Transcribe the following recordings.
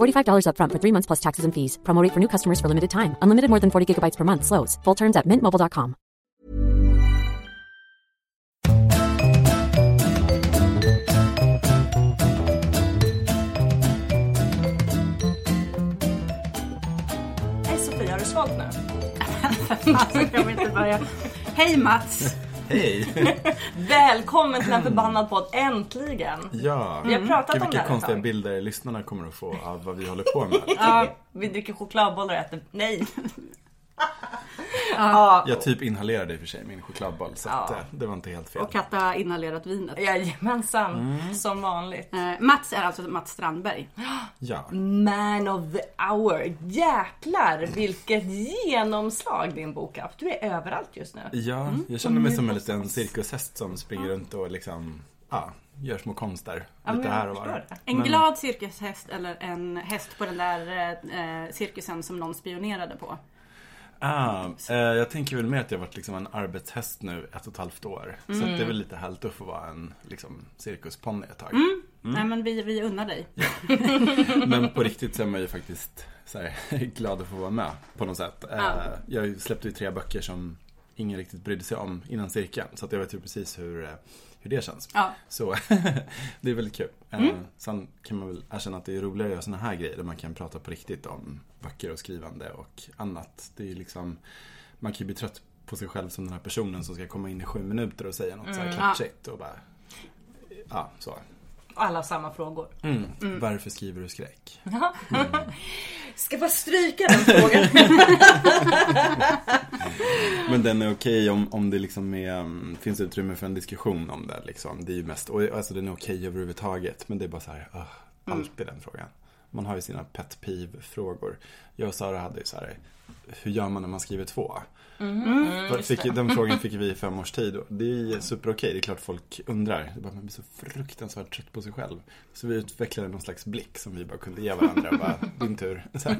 $45 upfront for three months plus taxes and fees. Promo rate for new customers for limited time. Unlimited more than 40 gigabytes per month. Slows. Full terms at mintmobile.com. Hej Sofia, har du svalt nu? Alltså, kan vi inte börja? Hej Mats! Hej! Välkommen till en förbannad podd, äntligen! Ja, Vi har pratat Gud, om det vilka konstiga bilder lyssnarna kommer att få av vad vi håller på med. Ja, vi dricker chokladbollar och äter... Nej! Ja. Jag typ inhalerade i och för sig min chokladboll så att, Ja. eh, det var inte helt fel. Och Katta har inhalerat vinet. Jajamensan, Mm. som vanligt. Eh, Mats är alltså Mats Strandberg. Ja, Man of the hour. Jäklar vilket genomslag din bok har haft. Du är överallt just nu. ja Mm. jag känner mig som en liten cirkushäst som springer runt och liksom, ja, gör små konster. Ja, lite här och var. En Men- glad cirkushäst eller en häst på den där eh, cirkusen som någon spionerade på. Ah, eh, jag tänker väl mer att jag har varit liksom en arbetshäst nu ett och ett halvt år. Så Mm. det är väl lite härligt att få vara en liksom, cirkusponny ett tag. Mm. Nej men vi, vi unnar dig. Men på riktigt så är man ju faktiskt så här, glad att få vara med på något sätt. Eh, Ja. Jag släppte ju tre böcker som ingen riktigt brydde sig om innan cirkeln. Så att jag vet ju precis hur, eh, hur det känns. Ja. Så det är väldigt kul. Eh, Sen kan man väl erkänna att det är roligare att göra sådana här grejer där man kan prata på riktigt om böcker och skrivande och annat. Det är liksom, man kan ju bli trött på sig själv som den här personen som ska komma in i sju minuter och säga något så här klatschigt och bara, ja så. Alla samma frågor. Mm. Varför skriver du skräck? Ska bara stryka den frågan. Men den är okej om, om det liksom är, um, finns utrymme för en diskussion om det. Liksom. Det är ju mest, och alltså den är okej överhuvudtaget. Men det är bara så här, uh, alltid den frågan. Man har ju sina pet peeve-frågor. Jag och Sara hade ju så här, hur gör man när man skriver två? För- fick, den frågan fick vi i fem års tid. och Det är superokej, det är klart folk undrar. Bara, man blir så fruktansvärt trött på sig själv. Så vi utvecklade någon slags blick som vi bara kunde ge varandra. bara, din tur. Så här.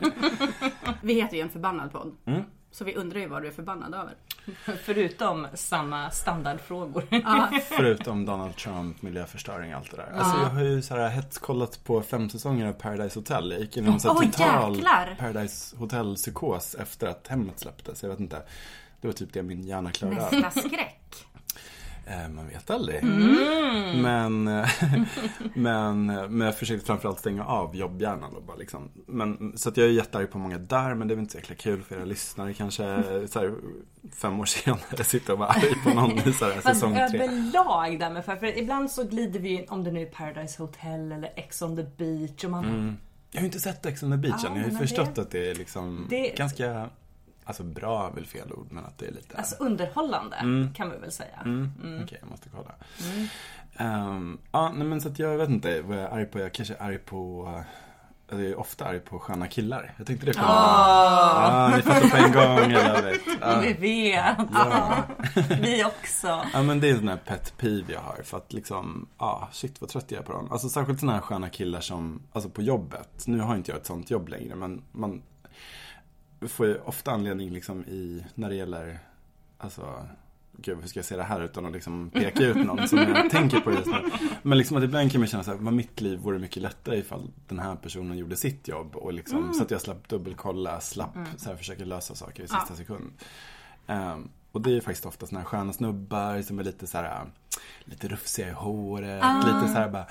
Vi heter ju en förbannad podd. Mm. Så vi undrar ju vad du är förbannad över. Förutom samma standardfrågor. Förutom Donald Trump, miljöförstöring och allt det där. Alltså jag har ju så här hetskollat på fem säsonger av Paradise Hotel. Jag gick in i en här total jäklar! Paradise Hotel-psykos efter att Hemmet släpptes. Jag vet inte. Det var typ det min hjärna klarade av. nästa skräck. Eh, man vet aldrig. Mm. Men, eh, men, eh, men jag försökte framförallt stänga av jobbhjärnan. Och bara liksom. men, så att jag är jättearg på många där, men det är väl inte så jäkla kul för era lyssnare kanske. Så här, fem år senare sitter och vara arg på någon i så här, säsong tre. överlag där med för, för ibland så glider vi om det nu är Paradise Hotel eller Ex on the beach och man Mm. Jag har ju inte sett Ex on the beach än. Jag har ju förstått det- att det är liksom det- ganska, alltså bra är väl fel ord, men att det är lite... Alltså underhållande Mm. kan vi väl säga. Mm, Okej, jag måste kolla. Ehm, ja, nej men så att jag vet inte vad jag är arg på. Jag kanske är arg på, jag är ofta arg på sköna killar. Jag tänkte det kunde vara... Ja, ni fattar på en gång, jag vet. Ja. Vi vet. Ja. Vi också. Ja men det är en sån här pet peeve jag har för att liksom, ja shit vad trött jag är på dem. Alltså särskilt såna här sköna killar som, alltså på jobbet. Nu har inte jag ett sånt jobb längre men man får ju ofta anledning liksom i, när det gäller, alltså gud hur ska jag säga det här utan att liksom peka ut någon som jag tänker på just nu. Men liksom att ibland kan man känna så här, vad mitt liv vore mycket lättare ifall den här personen gjorde sitt jobb. Och liksom, Så att jag slapp dubbelkolla, slapp så här, försöka lösa saker i sista sekund. Ehm, och det är faktiskt ofta såna här sköna snubbar som är lite så här lite rufsiga i håret. Lite så här bara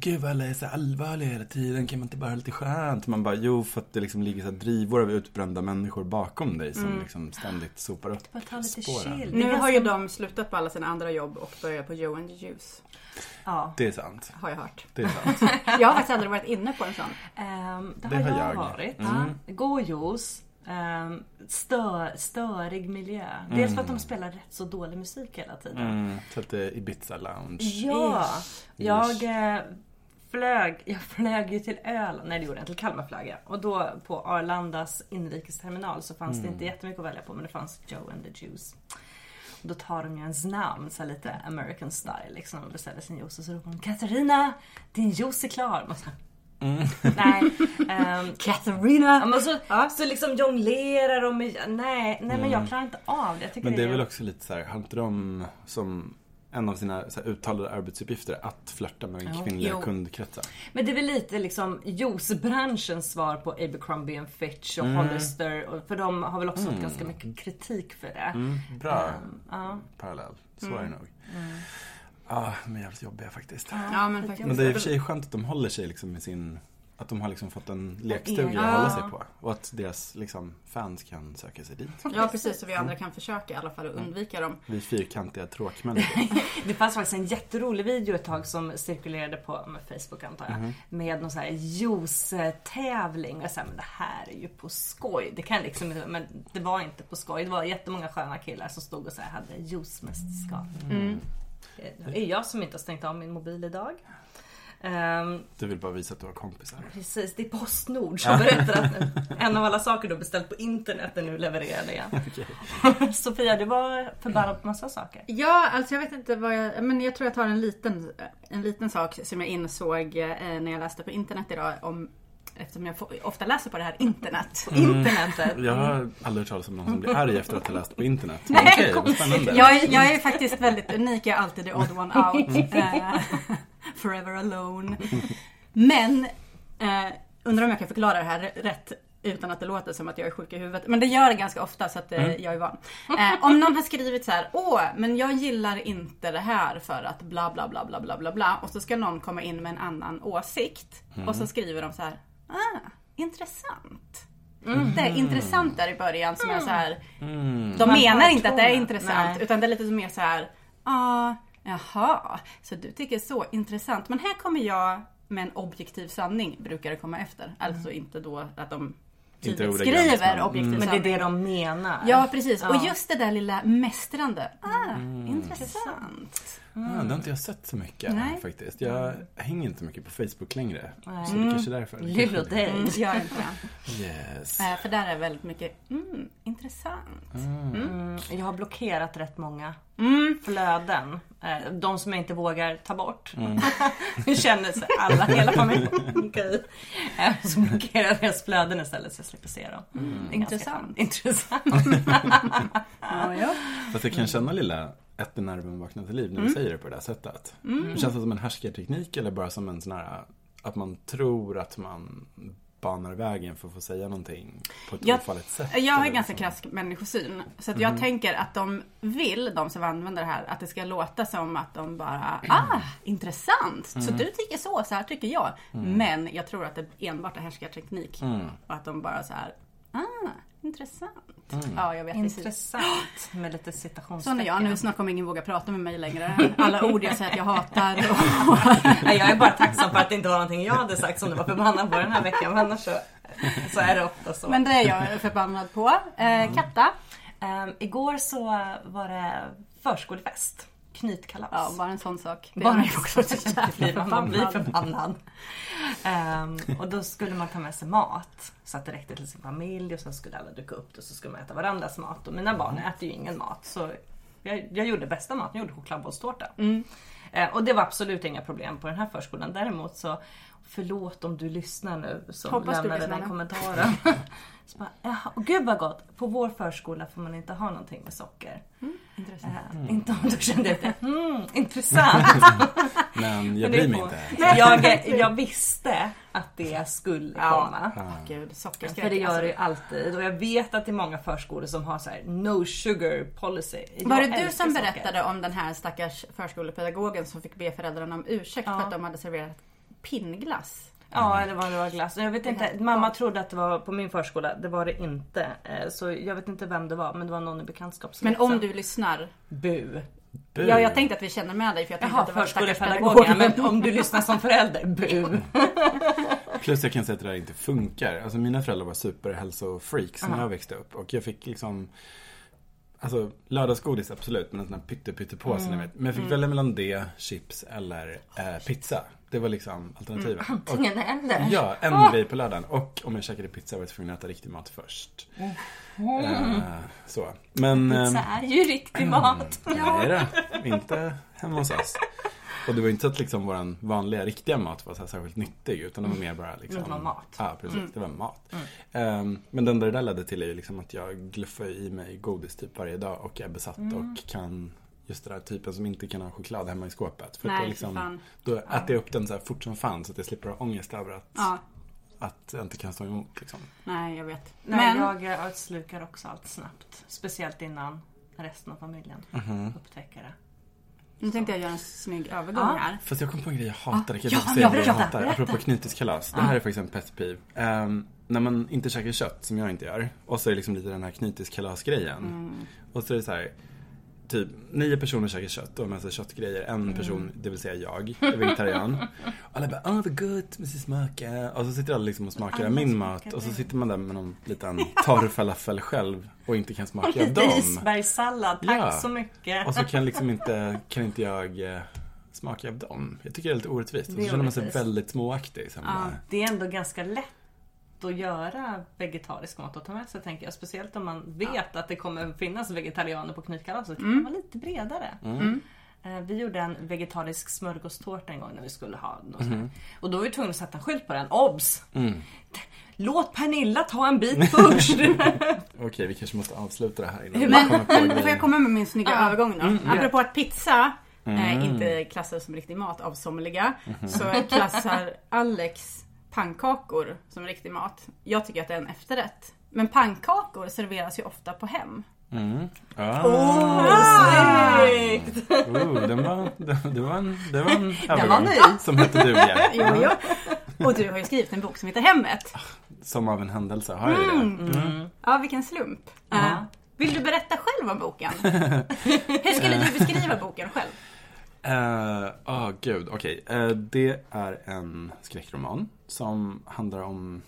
Gud vad alla är så allvarliga hela tiden. Kan man inte bara ha lite skönt? Man bara, jo för att det liksom ligger så drivor av utbrända människor bakom dig som liksom ständigt sopar upp Bara ta lite spåren. Nu har ju de slutat på alla sina andra jobb och börjat på Joe and the Juice. Ja. Det är sant. Har jag hört. Det är sant. Jag har faktiskt aldrig varit inne på en sån. Ehm, det, Det har jag, jag. varit. Mm. God juice. Um, stör, störig miljö. Dels för att de spelar rätt så dålig musik hela tiden. Mm, så att det är Ibiza Lounge. Ja! Ish. Jag eh, flög, jag flög ju till Öland, nej det gjorde jag till Kalmar flög jag. Och då på Arlandas inrikesterminal så fanns det inte jättemycket att välja på men det fanns Joe and the Juice. Och då tar de ju ens namn så lite American style liksom och beställer sin juice och så ropar de Katarina, din juice är klar. Man så här, Nej. Um, Katarina! ja, men så, så liksom jonglerar de med, nej, nej men jag klarar inte av det. Men det är är väl också lite så här, har inte de som en av sina så här, uttalade arbetsuppgifter att flörta med kvinnliga Jo. kundkretsar? Men det är väl lite liksom juicebranschens svar på Abercrombie and Fitch och Hollister. och- För de har väl också fått ganska mycket kritik för det. Mm, bra Ehm, ja. parallell, så är det nog. Ja, de är jävligt jobbiga faktiskt. Ja men faktiskt. Men det är i och för sig skönt att de håller sig liksom med sin Att de har liksom fått en lekstuga egen- att hålla sig Ja. på. Och att deras liksom, fans kan söka sig dit. Ja precis, så vi andra kan försöka i alla fall att undvika dem. Vi fyrkantiga tråkmänniskor. Det fanns faktiskt en jätterolig video ett tag som cirkulerade på med Facebook antar jag. Med någon sån här juice-tävling. Och jag sa, men det här är ju på skoj. Det kan liksom inte- men det var inte på skoj. Det var jättemånga sköna killar som stod och så här, hade juicemästerskap. Det är jag som inte har stängt av min mobil idag. Ehm, Du vill bara visa att du har kompisar. Precis, det är Postnord som berättar att en av alla saker du har beställt på internet är nu levererade igen. Sofia, du var förbannad på massa saker. Ja, alltså jag vet inte vad jag... Men jag tror jag tar en liten, en liten sak som jag insåg eh, när jag läste på internet idag om Eftersom jag ofta läser på det här internet. Internetet. Jag har aldrig hört talas om någon som blir arg efter att ha läst på internet. Men Okej, vad spännande. Jag, är- jag är faktiskt väldigt unik, jag är alltid the odd one out. Eh, forever alone. Men, eh, undrar om jag kan förklara det här rätt utan att det låter som att jag är sjuk i huvudet. Men det gör det ganska ofta så att eh, jag är van. Eh, om någon har skrivit så här, åh, men jag gillar inte det här för att bla bla bla bla bla bla bla. Och så ska någon komma in med en annan åsikt. Och så skriver de så här, ah, intressant. Det är intressant där i början som är så här. De Man menar inte att det är intressant Nej. utan det är lite mer så här. Ja, jaha, så du tycker så intressant. Men här kommer jag med en objektiv sanning brukar det komma efter. Alltså inte då att de tydligt skriver objektiv Men det är det de menar. Ja precis, och Ja. just det där lilla mästrande. Ah, intressant. Ja, det har inte jag sett så mycket Nej. faktiskt. Jag hänger inte mycket på Facebook längre. Nej. Så det kanske är därför. Lillo dig. Mm, gör inte det. Yes. Eh, För där är väldigt mycket, mm, intressant. Mm, jag har blockerat rätt många Mm. flöden. Eh, De som jag inte vågar ta bort. Nu känner sig alla, hela familjen. Okej. Eh, Så blockerar jag deras flöden istället så jag slipper se dem. Intressant. Intressant. Ja, ja. Fast jag kan känna lilla ett i nerven vaknar till liv när du säger det på det där sättet. Det känns det som en härskarteknik eller bara som en sån här att man tror att man banar vägen för att få säga någonting på ett Jag- ofarligt sätt. Jag har ganska liksom. krass människosyn. Så att jag tänker att de vill, de som använder det här, att det ska låta som att de bara, ah, intressant. Så du tycker så, så här tycker jag. Men jag tror att det enbart är härskarteknik. Och att de bara så här, ah, intressant. Ja, jag vet precis. Intressant. Med lite Sån citationstecken. är jag. Nu snart kommer ingen våga prata med mig längre. Alla ord jag säger att jag hatar. Och... Nej, Jag är bara tacksam för att det inte var någonting jag hade sagt som du var förbannad på den här veckan. Men annars så, så är det ofta så. Men det är jag förbannad på. Eh, Katta. Ehm, igår så var det förskolefest. Knytkalas. Ja, bara en sån sak. Det Bara är också så jävla man blir förbannad. Ehm, och då skulle man ta med sig mat. Så att det räckte till sin familj och sen skulle alla duka upp det och så skulle man äta varandras mat. Och mina barn äter ju ingen mat. Så jag, jag gjorde bästa maten, jag gjorde chokladbollstårta. Eh, och det var absolut inga problem på den här förskolan. Däremot så, förlåt om du lyssnar nu som Hoppas du lämnade lyssnar den nu. kommentaren. så bara, Jaha, och gud vad gott! På vår förskola får man inte ha någonting med socker. Mm, Intressant. Eh, Inte om du kände det. Mm, intressant. Men jag bryr mig inte. jag, jag visste att det skulle komma. Gud, sockerskräck. För det gör det ju alltid. Och jag vet att det är många förskolor som har så här no sugar policy. Var det Jag du som socker. berättade om den här stackars förskolepedagogen som fick be föräldrarna om ursäkt Ja. för att de hade serverat pinnglass? Ja, eller vad det var glass. Jag vet inte. Mamma trodde att det var på min förskola. Det var det inte. Eh, Så jag vet inte vem det var. Men det var någon i Men bekantskapskretsen. om du lyssnar. Bu. Bu. Ja, jag tänkte att vi känner med dig för jag tänkte Jaha, att det var förskolepedagogen. pedagog. Men om du lyssnar som förälder. Bu. Plus jag kan säga att det där inte funkar. Alltså mina föräldrar var superhälsofreaks när jag växte upp. Och jag fick liksom Alltså lördagsgodis absolut, men en sån här pytte pytte påse Mm. ni vet. Men jag fick välja mellan det, chips eller eh, pizza. Det var liksom alternativen. Mm. Antingen eller. Ja, en grej på lördagen. Och om jag käkade pizza var jag tvungen att äta riktig mat först. Eh, så. Men... Mm. Pizza ehm, är ju riktig mat. Nej då, inte hemma hos oss. Och det var inte så att liksom våran vanliga, riktiga mat var så här särskilt nyttig. Utan det var mer bara liksom... Det var mat. Ja, precis. Det var mat. Ehm, men det enda det där ledde till är ju liksom att jag gluffar i mig godis typ varje dag. Och är besatt och kan just den där typen som inte kan ha choklad hemma i skåpet. För att Nej, då, liksom, fan. då äter jag upp den så här fort som fan så att jag slipper ha ångest över att, Ja, att jag inte kan stå emot. Liksom. nej jag vet. Nej, Men jag slukar också allt snabbt. Speciellt innan resten av familjen Mhm. upptäcker det. Nu tänkte jag göra en snygg övergång Ja. här. Fast jag kom på en grej jag hatar. Det kan ja, jag säga ja, vad jag berätta, hatar. Apropå knytiskalas. Det här är faktiskt en pet peeve. Ehm, när man inte käkar kött, som jag inte gör. Och så är det liksom lite den här knytiskalas-grejen. Mm. Och så är det så här. Typ nio personer käkar kött och sig köttgrejer. En Mm. person, det vill säga jag, är vegetarian. Och alla bara, oh vad gott sin smaka. Och så sitter alla liksom och smakar av min mat. Och så sitter man där med någon liten torr falafel själv. Och inte kan smaka av dem. Isbergssallad, tack Ja. så mycket. Och så kan liksom inte, kan inte jag eh, smaka av dem. Jag tycker det är lite orättvist. Och Det så känner man sig väldigt småaktig. Sen bara, Det är ändå ganska lätt att göra vegetarisk mat och ta med sig tänker jag. Speciellt om man vet att det kommer finnas vegetarianer på knytkalaset. Så kan man vara lite bredare. Eh, Vi gjorde en vegetarisk smörgåstårta en gång när vi skulle ha något här. Och då var vi tvungna att sätta en skylt på den. Obs! Låt Pernilla ta en bit först! Okej, vi kanske måste avsluta det här innan Men, kommer får jag komma med min snygga övergång då? Mm, Apropå att pizza eh, inte klassas som riktig mat av somliga. Mhm. Så klassar Alex pannkakor som riktig mat. Jag tycker att det är en efterrätt. Men pannkakor serveras ju ofta på hem. Ah, Snyggt! oh, den var, det, det var en, det var en övergång. Som hette duga. Jo, jo. Och du har ju skrivit en bok som heter Hemmet. Som av en händelse. Har jag det? Mm. Ja, vilken slump. Eh, vill du berätta själv om boken? Hur skulle du beskriva boken själv? Ja, uh, gud, okej. Eh, det är en skräckroman som handlar om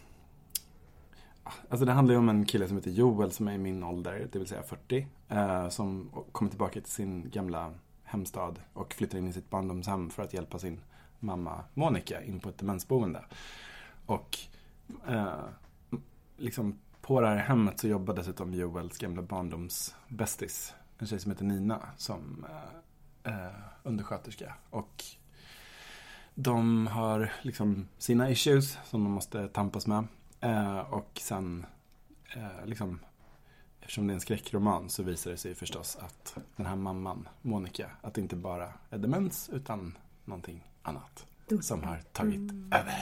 Alltså det handlar ju om en kille som heter Joel som är i min ålder, det vill säga 40. eh, som kommer tillbaka till sin gamla hemstad och flyttar in i sitt barndomshem för att hjälpa sin mamma Monica in på ett demensboende. Och eh, liksom på det här hemmet så jobbar dessutom Joels gamla barndomsbästis, en tjej som heter Nina, som eh, eh undersköterska. Och de har liksom sina issues som de måste tampas med. Eh, och sen, eh, liksom, eftersom det är en skräckroman så visar det sig förstås att den här mamman, Monica, att det inte bara är demens utan någonting annat som har tagit över.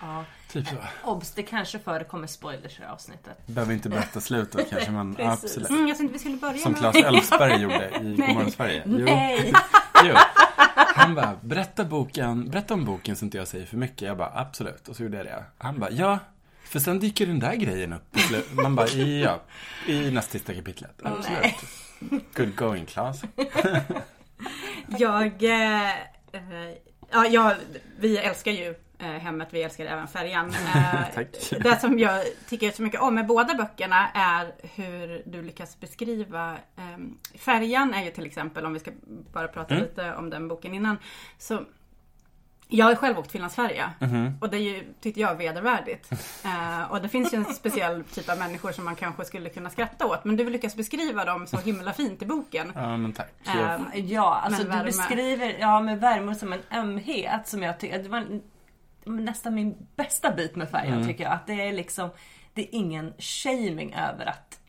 Ja. Typ så. Obs, det kanske förekommer spoilers i det här avsnittet. Behöver inte berätta slutet kanske, men absolut. Mm, jag tänkte vi skulle börja Som. Claes Elfsberg gjorde i Godmorgon Sverige. Jo. Nej! Jo. Han bara, berätta boken, berätta om boken så inte jag säger för mycket. Jag bara, absolut. Och så gjorde jag det. Han bara, ja. För sen dyker den där grejen upp. Man bara, ja. I näst sista kapitlet. Absolut. Good going, Claes. Jag... Eh, eh, ja, jag, vi älskar ju hemmet, vi älskar även färjan. Eh. Det som jag tycker så mycket om med båda böckerna är hur du lyckas beskriva eh, Färjan är ju till exempel, om vi ska bara prata Mm. lite om den boken innan. Så jag har själv åkt Finlandsfärja Mhm. och det är ju, tyckte jag, vedervärdigt. Eh, och det finns ju en speciell typ av människor som man kanske skulle kunna skratta åt. Men du lyckas beskriva dem så himla fint i boken. Ja, men tack. Eh, Ja, alltså du värme. beskriver ja, med värme och som en ömhet som jag tycker, det var en- nästan min bästa bit med färjan tycker jag. Att det är liksom, det är ingen shaming över att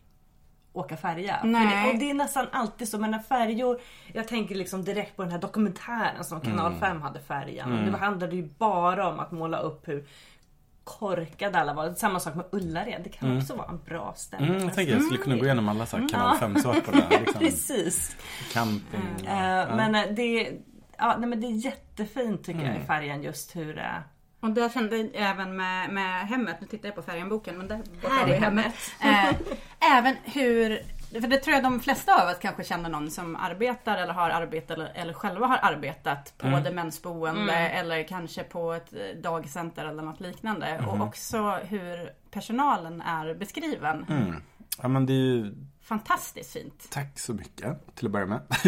åka färja. Det, och det är nästan alltid så. Men när färjor, jag tänker liksom direkt på den här dokumentären som Kanal 5 hade färjan. Mm. Det handlade ju bara om att måla upp hur korkade alla var. Samma sak med Ullared. Det kan också vara en bra ställe. Mm, jag tänker jag skulle kunna gå igenom alla så här kanal Ja. 5-såpor där. Liksom, Precis. camping. Eh, ja. Men eh, det, ja, nej, men det är jättefint tycker Mm. jag i färgen just hur eh, Och där kände jag även med, med hemmet, nu tittar jag på färgenboken men där borta Här har vi är hemmet. Eh, även hur, för det tror jag de flesta av oss kanske känner någon som arbetar eller har arbetat eller, eller själva har arbetat på Mm. demensboende eller kanske på ett eh, dagcenter eller något liknande. Mm-hmm. Och också hur personalen är beskriven. Mm. Ja men det är ju Fantastiskt fint. Tack så mycket till att börja med.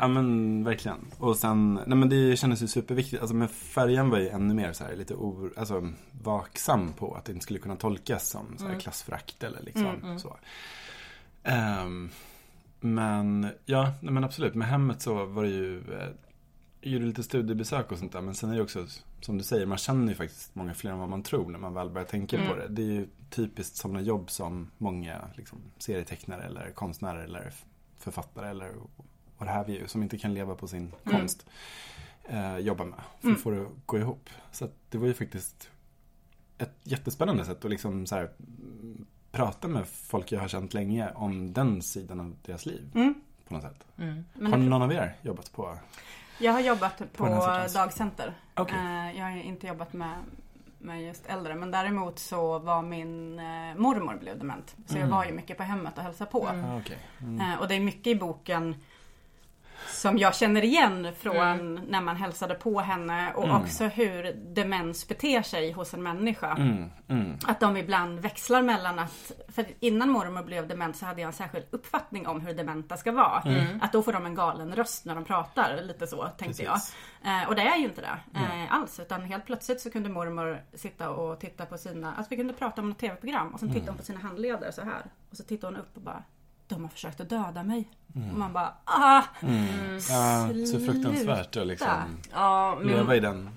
ja men verkligen. Och sen, nej men det kändes ju superviktigt. Alltså med färjan var ju ännu mer så här lite o, alltså, vaksam på att det inte skulle kunna tolkas som så här klassförakt eller liksom så. Ehm, men ja, nej men absolut. Med hemmet så var det ju, eh, jag gjorde lite studiebesök och sånt där. Men sen är det också, som du säger, man känner ju faktiskt många fler än vad man tror när man väl börjar tänka på det. Det är ju typiskt sådana jobb som många liksom, serietecknare eller konstnärer eller författare eller här vi ju, som inte kan leva på sin konst eh, jobbar med. För att få det att gå ihop. Så det var ju faktiskt ett jättespännande sätt att liksom så här, mm, prata med folk jag har känt länge om den sidan av deras liv. På något sätt. Men har någon av er jobbat på? Jag har jobbat på, På dagcenter. Okej. Eh, Jag har inte jobbat med, med just äldre. Men däremot så var min eh, mormor blev dement. Så jag var ju mycket på hemmet och hälsade på. Ah, okej. Eh, Och det är mycket i boken som jag känner igen från när man hälsade på henne och också hur demens beter sig hos en människa. Mm, mm. Att de ibland växlar mellan att, för innan mormor blev dement så hade jag en särskild uppfattning om hur dementa ska vara. Att då får de en galen röst när de pratar, lite så tänkte Precis. jag. Eh, och det är ju inte det eh, alls. Utan helt plötsligt så kunde mormor sitta och titta på sina, alltså vi kunde prata om ett tv-program och sen tittade hon på sina handleder så här. Och så tittade hon upp och bara, de har försökt att döda mig. Och man bara, ah! Ja, så fruktansvärt att liksom Ja, min, leva i den.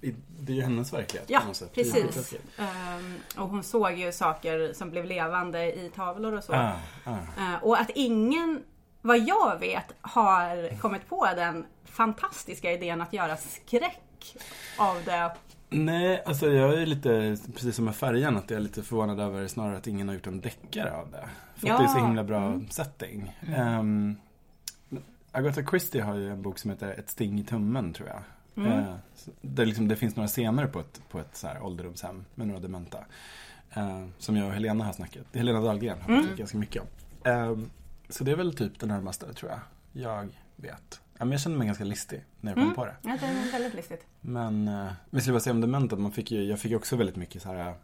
I, det är ju hennes verklighet Ja, på något sätt. Precis. Ehm, och hon såg ju saker som blev levande i tavlor och så. Ah, ah. Eh, och att ingen, vad jag vet, har kommit på den fantastiska idén att göra skräck av det. Nej, alltså jag är lite, precis som med färjan, att jag är lite förvånad över snarare att ingen har gjort en deckare av det. För att det är så Ja. himla bra setting. Ehm, Agatha Christie har ju en bok som heter Ett sting i tummen, tror jag. Eh, så- där liksom, det finns några scener på ett, på ett så här ålderdomshem med några dementa. Eh, som jag och Helena har snackat, Helena Dahlgren har pratat ganska mycket om. Ehm, så det är väl typ det närmaste, tror jag. Jag vet. Ja, men jag känner mig ganska listig när jag kom på det. Ja, det är väldigt listigt. Men eh, vi skulle bara säga om dementa, man fick ju, jag fick också väldigt mycket så här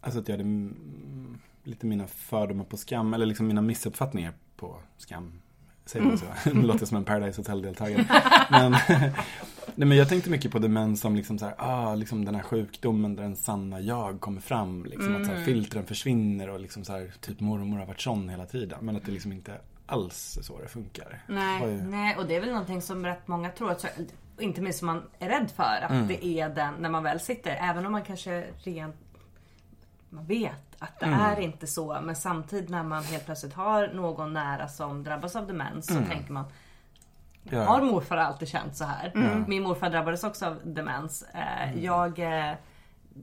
Alltså att jag hade mm, lite mina fördomar på skam, eller liksom mina missuppfattningar på skam. Säger man så? Det låter som en Paradise Hotel-deltagare. men, nej, men jag tänkte mycket på demens som liksom så här, ah, liksom den här sjukdomen där den sanna jag kommer fram. Liksom, Att så här, filtren försvinner och liksom så här, typ mormor har varit sån hela tiden. Men att det liksom inte alls är så det funkar. Nej. Det ju- nej, och det är väl någonting som rätt många tror att, så, inte minst som man är rädd för, att Mm. det är den när man väl sitter. Även om man kanske rent man vet att det Mm. är inte så. Men samtidigt när man helt plötsligt har någon nära som drabbas av demens så tänker man Ja. Har morfar alltid känt så här? Min morfar drabbades också av demens. Eh, Jag eh,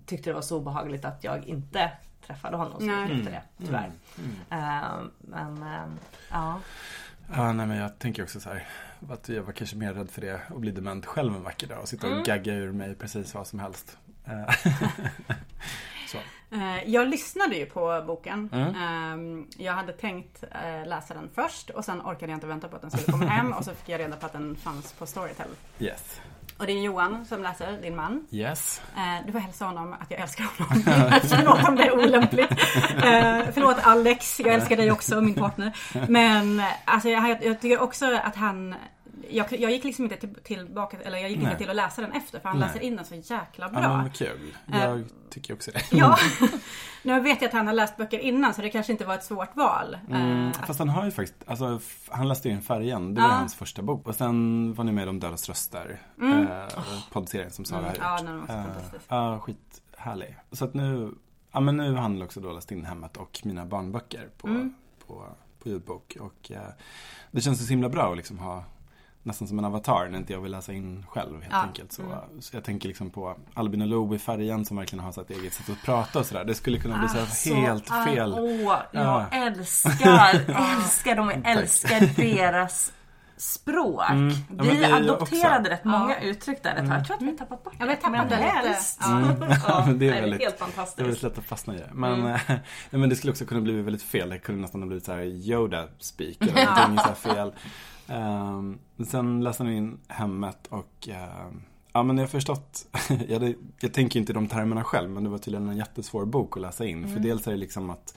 tyckte det var så obehagligt att jag inte träffade honom så mycket efter det, tyvärr. Eh, Men eh, ja. Ja, nej men jag tänker också så här. Att jag var kanske mer rädd för det att bli dement själv en vacker dag och sitta och gagga ur mig precis vad som helst. Eh, Jag lyssnade ju på boken. Mm. Ehm, Jag hade tänkt eh, läsa den först och sen orkade jag inte vänta på att den skulle komma hem och så fick jag reda på att den fanns på Storytel. Yes. Och det är Johan som läser, din man. Yes. Eh, Du får hälsa honom att jag älskar honom. förlåt om det är olämpligt. Förlåt Alex, jag älskar dig också, min partner. Men alltså, jag, jag tycker också att han jag, jag gick liksom inte till, tillbaka, eller jag gick Nej. inte till att läsa den efter för han Nej. läser in den så jäkla Ja, bra. men vad kul. Jag tycker också det. Ja, nu vet jag att han har läst böcker innan så det kanske inte var ett svårt val. Mm, Eh, fast han har ju faktiskt, alltså, han läste ju in Färjan, det var Ja. hans första bok. Och sen var ni med om Dödas röster, eh, poddserien som Sara har gjort. Mm. Ja, den var så Eh, fantastisk. Ja, skithärlig. Så att nu, ja men nu har han också då läst in Hemmet och mina barnböcker på, Mm. på, på ljudbok. Och eh, det känns så himla bra att liksom ha nästan som en avatar när inte jag vill läsa in själv helt Ja. enkelt. Så, så jag tänker liksom på Albin och Lo i färgen som verkligen har sitt eget sätt att prata och sådär. Det skulle kunna bli så Alltså, helt ah, fel. Åh, jag Ja. älskar, älskar dem. Jag älskar deras språk. Mm. Ja, Vi det adopterade också. rätt många uttryck där ett tag. Jag tror att vi har tappat bort Ja, vi har tappat det helst. Ja. Ja, det är nej, väldigt- helt Det är väldigt fantastiskt. lätt att fastna i det. Men, Mm. men det skulle också kunna bli väldigt fel. Det kunde nästan ha blivit så här Yoda-speak eller någonting så här fel. Um, sen läste han in Hemmet och ehm, Ja men jag har förstått, jag, hade, jag tänker inte i de termerna själv men det var tydligen en jättesvår bok att läsa in. Mm. För dels är det liksom att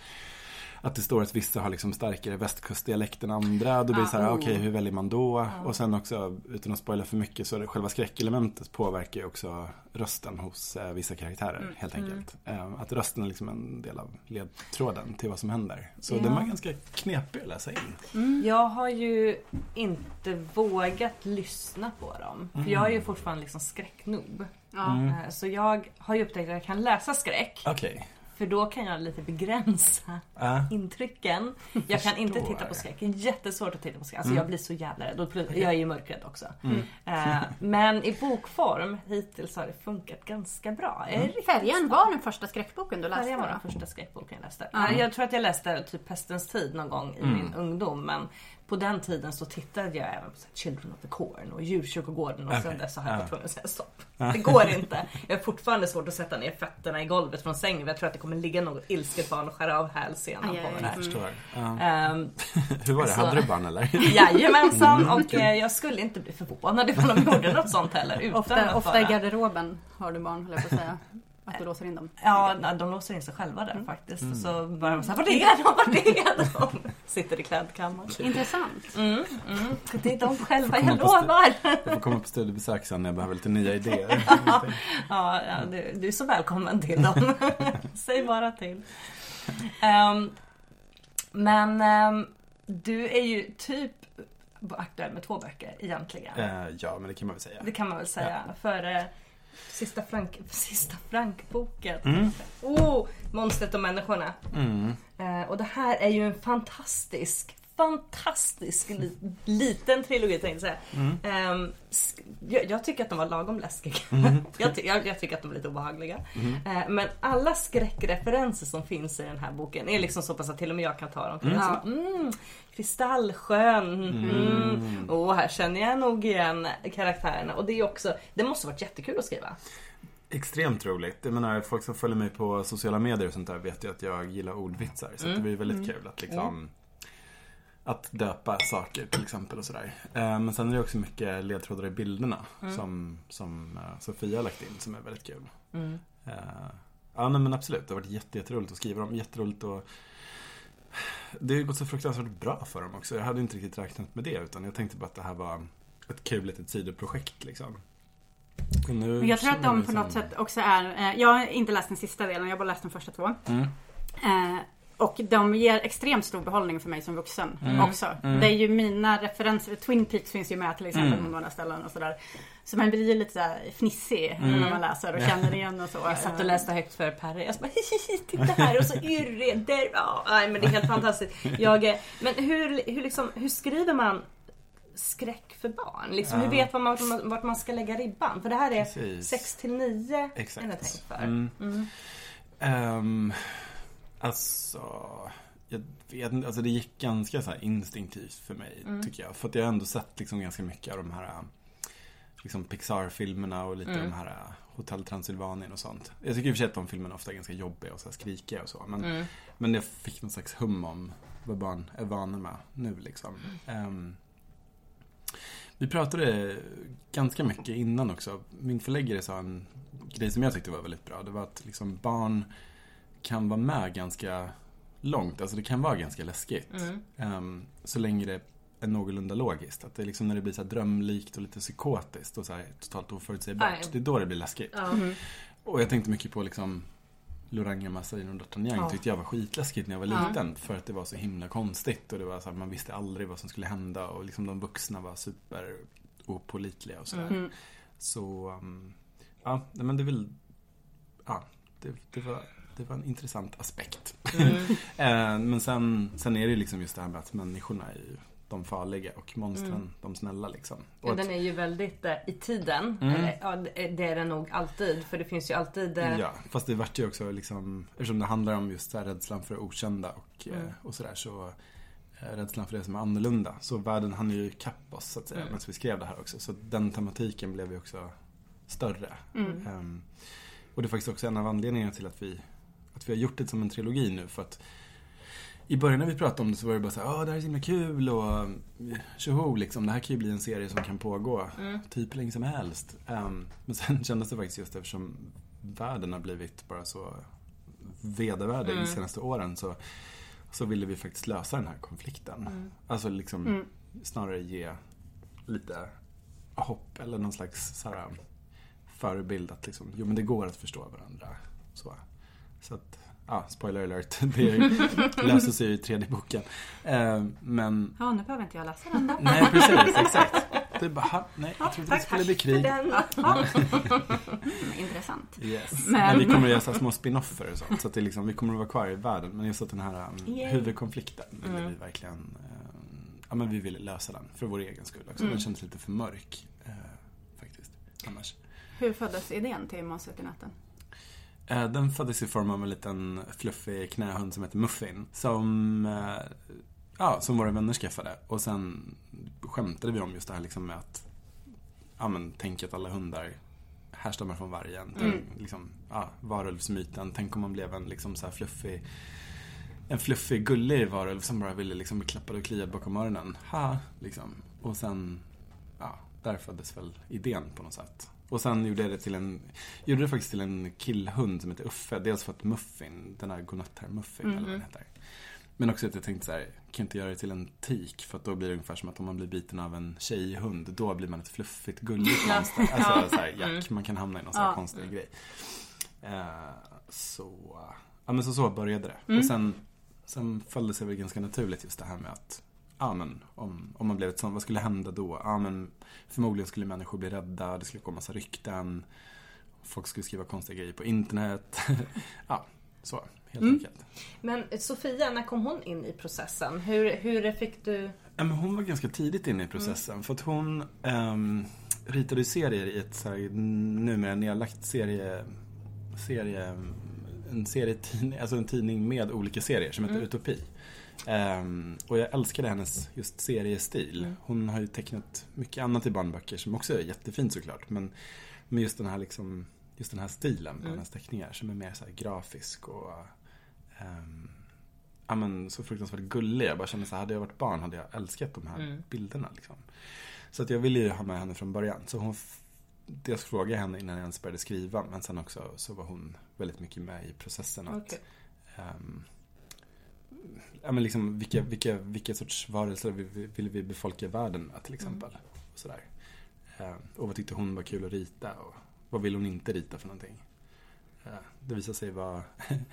att det står att vissa har liksom starkare västkustdialekt än andra. Då blir det så här, Ah, okej oh. hur väljer man då? Och sen också, utan att spoila för mycket, så är det själva skräckelementet påverkar ju också rösten hos eh, vissa karaktärer Mm. helt enkelt. Eh, att rösten är liksom en del av ledtråden till vad som händer. Så den var ganska knepig att läsa in. Jag har ju inte vågat lyssna på dem. För jag är ju fortfarande liksom skräcknob. Ja. Eh, Så jag har ju upptäckt att jag kan läsa skräck. Okej. För då kan jag lite begränsa Ja. intrycken. Jag kan inte titta på skräck. Det är jättesvårt att titta på skräck. Alltså jag blir så jävla rädd. Plus- Jag är ju mörkrädd också. Mm. Eh, Men i bokform hittills har det funkat ganska bra. Riktigt Färjan var den första skräckboken du läste Färjan var den första skräckboken jag läste. Ja. Jag tror att jag läste typ Pestens tid någon gång i Mm. min ungdom. Men på den tiden så tittade jag även på så Children of the Corn och Djurkyrkogården och sen Okej. dess så har jag Ja. varit tvungen att säga stopp. Det går inte. Jag har fortfarande svårt att sätta ner fötterna i golvet från sängen. Jag tror att det kommer ligga något ilsket barn och skära av hälsenan på mig. Ja. Ehm, Hur var det? så- Hade du barn eller? Jajamensan och eh, jag skulle inte bli förvånad ifall de gjorde något sånt heller. Utan Ofta, ofta i garderoben har du barn, höll jag på att säga. Att du låser in dem. Ja, de låser in sig själva där faktiskt. Så bara de såhär, var är de? Var är de? Sitter i klädkammaren. Intressant. Mm, mm. Det är de själva, jag lovar. Jag får komma på studiebesök sen när jag behöver lite nya idéer. Ja, ja du, du är så välkommen till dem. Säg bara till. Ehm, men ehm, du är ju typ aktuell med två böcker egentligen. Eh, ja, men det kan man väl säga. Det kan man väl säga. Före sista Frank, sista Frank-boken. Mm. Oh, Monstret och människorna. Mm. Eh, och det här är ju en fantastisk, fantastisk li, liten trilogi tänkte jag säga. Mm. Sk- jag, jag tycker att de var lagom läskiga. Mm. jag, ty, jag, jag tycker att de var lite obehagliga. Eh, men alla skräckreferenser som finns i den här boken är liksom så pass att till och med jag kan ta dem. Mm. Alltså, mm, Kristallsjön. Mm. Och här känner jag nog igen karaktärerna. Och det är också, det måste varit jättekul att skriva. Extremt roligt. Jag menar, folk som följer mig på sociala medier och sånt där vet ju att jag gillar ordvitsar. Så att det blir väldigt kul att liksom att döpa saker till exempel och sådär. Eh, Men sen är det också mycket ledtrådar i bilderna som, som eh, Sofia har lagt in som är väldigt kul. Eh, Ja nej, men absolut, det har varit jätte, jätteroligt att skriva dem. Jätteroligt att Det har gått så fruktansvärt bra för dem också. Jag hade inte riktigt räknat med det utan jag tänkte bara att det här var ett kul litet sidoprojekt liksom. Men jag tror att de på mig något sätt också är, jag har inte läst den sista delen, jag har bara läst de första två. Mm. Och de ger extremt stor behållning för mig som vuxen också. Det är ju mina referenser, Twin Peaks finns ju med till exempel på några ställen och sådär. Så man blir ju lite såhär fnissig när man läser och känner igen och så. Jag satt och läste högt för Perry. Jag bara titta här och så Yrre där. Ja, nej, men det är helt fantastiskt. Jag, men hur, hur, liksom, hur skriver man skräck för barn? Liksom, Hur Ja. vet man vart, man vart man ska lägga ribban? För det här är Precis. 6 till 9 Exakt. är det tänkt för. Mm. Ehm, alltså, jag vet inte, alltså det gick ganska så instinktivt för mig Mm. tycker jag. För att jag har ändå sett liksom ganska mycket av de här liksom Pixar-filmerna och lite Mm. de här Hotell Transylvanien och sånt. Jag tycker i och för sig att de filmerna ofta är ganska jobbiga och så här skrikiga och så. Men, Mm. men jag fick någon slags hum om vad barn är vana med nu liksom. Ehm, vi pratade ganska mycket innan också. Min förläggare sa en grej som jag tyckte var väldigt bra. Det var att liksom barn kan vara med ganska långt. Alltså det kan vara ganska läskigt. Mm. Ehm, så länge det är någorlunda logiskt. Att det är liksom när det blir så här drömlikt och lite psykotiskt och så här totalt oförutsägbart. Nej. Det är då det blir läskigt. Ja. Och jag tänkte mycket på liksom Loranga Massarin och D'Artagnan Ja. tyckte jag var skitläskigt när jag var Ja. liten. För att det var så himla konstigt och det var så här, man visste aldrig vad som skulle hända och liksom de vuxna var super opålitliga och sådär. Mm. Så, um, ja, men det är väl, ja, det, det var det var en intressant aspekt. Eh, Men sen, sen är det liksom just det här med att människorna är ju de farliga och monstren de snälla liksom. Och Ja, den är ju väldigt eh, i tiden. Eller, ja, det är den nog alltid. För det finns ju alltid... eh, Ja, fast det vart ju också liksom, eftersom det handlar om just här rädslan för det okända och, eh, och sådär så eh, rädslan för det som är annorlunda. Så världen hann ju ikapp oss så att säga medan vi skrev det här också. Så den tematiken blev ju också större. Ehm, och det är faktiskt också en av anledningarna till att vi, att vi har gjort det som en trilogi nu. För att i början när vi pratade om det så var det bara så här, ja det här är så himla kul och eh, tjoho liksom. Det här kan ju bli en serie som kan pågå typ hur länge som helst. Ehm, men sen kändes det faktiskt just eftersom världen har blivit bara så vedervärdig de senaste åren så, så ville vi faktiskt lösa den här konflikten. Alltså liksom snarare ge lite hopp eller någon slags så här, förebild att liksom, jo men det går att förstå varandra. Så, så att, ja, spoiler alert, det löser sig i tredje boken. Eh, men, Ja, nu behöver inte jag läsa den då. nej precis, exakt. Det är bara, nej, jag trodde det skulle bli krig. Mm, Intressant. Yes. Men- Men... vi kommer att göra så små spin-offer och sånt. Så att det liksom, vi kommer att vara kvar i världen. Men just att den här um, Yay. huvudkonflikten ville vi verkligen eh, Ja men vi ville lösa den för vår egen skull också. Den kändes lite för mörk. Eh, faktiskt. Annars. Hur föddes idén till Monstret i natten? Eh, den föddes i form av en liten fluffig knähund som heter Muffin. Som, eh, ja, som våra vänner skaffade. Och sen skämtade vi om just det här liksom med att ja, men, tänk att alla hundar härstammar från vargen. Tänk, liksom, ja, varulvsmyten. Tänk om man blev en liksom, så här fluffig en fluffig, gullig varulv som bara ville liksom bli klappad och kliad bakom öronen. Ha, liksom. Och sen, ja, där föddes väl idén på något sätt. Och sen gjorde jag det till en, gjorde det faktiskt till en killhund som heter Uffe. Dels för att Muffin, den här godnatt-muffin eller vad den heter. Men också att jag tänkte så här, kan jag inte göra det till en tik? För att då blir det ungefär som att om man blir biten av en tjejhund, då blir man ett fluffigt, gulligt monster. Alltså så här, jack, man kan hamna i någon sån här konstig grej. Eh, så, ja men så, så började det. Och sen, sen föll det sig väl ganska naturligt just det här med att Ja men om, om man blev ett sånt, vad skulle hända då? Ja men förmodligen skulle människor bli rädda, det skulle komma massa rykten. Folk skulle skriva konstiga grejer på internet. ja, så helt enkelt. Men Sofia, när kom hon in i processen? Hur, hur fick du... Hon var ganska tidigt inne i processen. För att hon ehm, ritade serier i ett så här, numera nedlagt serie... serie en serietidning, alltså en tidning med olika serier som heter Utopi. Ehm, och jag älskade hennes just seriestil. Hon har ju tecknat mycket annat i barnböcker som också är jättefint såklart. Men, men just den här liksom, just den här stilen på hennes teckningar som är mer så grafisk och ehm, ja, men, så fruktansvärt gullig. Jag bara kände så här, hade jag varit barn hade jag älskat de här bilderna. Liksom. Så att jag ville ju ha med henne från början. Så hon, dels frågade jag henne innan jag ens började skriva. Men sen också så var hon väldigt mycket med i processen. Att, Okej. Ja, men liksom, vilka, vilka, vilka sorts varelser vill vi, vill vi befolka världen med till exempel. Och, sådär. Ehm, och vad tyckte hon var kul att rita och vad vill hon inte rita för någonting. Eh, det visade sig vara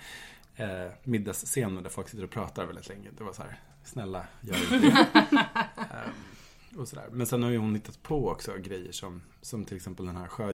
eh, middagsscener där folk sitter och pratar väldigt länge. Det var så här, snälla gör inte det. Ehm, och sådär. Men sen har ju hon hittat på också grejer som, som till exempel den här sjö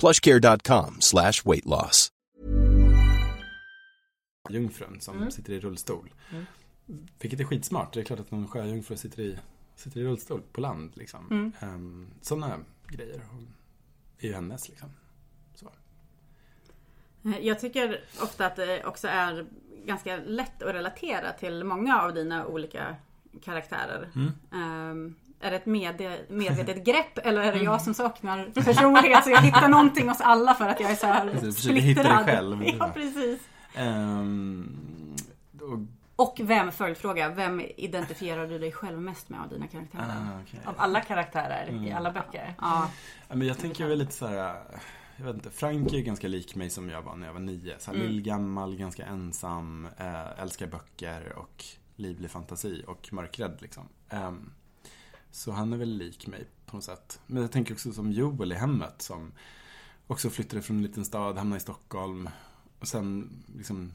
plushcare.com slash weight loss. sjöjungfrun som Mm. sitter i rullstol. Mm. Vilket är skitsmart. Det är klart att en sjöjungfru sitter i, sitter i rullstol på land. Liksom. Mm. Um, Sådana grejer är ju hennes. Liksom. Eh, Jag tycker ofta att det också är ganska lätt att relatera till många av dina olika karaktärer. Mm. Ehm, är det ett medvetet grepp eller är det jag som saknar personlighet så jag hittar någonting hos alla för att jag är så här Precis, försöker hitta dig splittrad? själv. Ja, precis. Ehm, och, Och vem, följdfråga, vem identifierar du dig själv mest med av dina karaktärer? ah, okej. Av alla karaktärer i Mm. alla böcker. Ja, Ja, men jag tänker väl lite så här. Jag vet inte, Frank är ju ganska lik mig som jag var när jag var nio. Så här, Mm. Lillgammal, ganska ensam, äh, älskar böcker och livlig fantasi och mörkrädd liksom. Ehm, så han är väl lik mig på något sätt. Men jag tänker också som Joel i hemmet som också flyttade från en liten stad, hamnade i Stockholm. Och sen liksom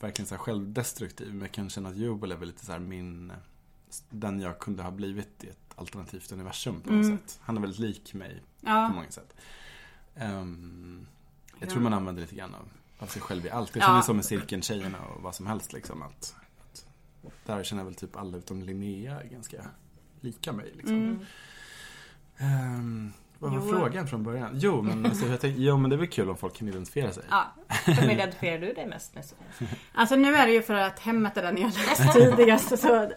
verkligen så här självdestruktiv. Men jag kan känna att Joel är väl lite så här min, den jag kunde ha blivit i ett alternativt universum på något Mm. sätt. Han är väldigt lik mig ja. på många sätt. Ehm, jag Ja. tror man använder lite grann av, av sig själv i allt. Jag Ja. känner så med cirkeltjejerna och vad som helst liksom. Att, att där känner jag väl typ alla utom Linnea ganska lika mig. Liksom. Mm. Ehm, vad var Jo. frågan från början? Jo men, alltså, jag tänkte, jo, men det är väl kul om folk kan identifiera sig. ja. Vem identifierar du dig mest med? Alltså nu är det ju för att hemmet är den jag läst tidigast. Så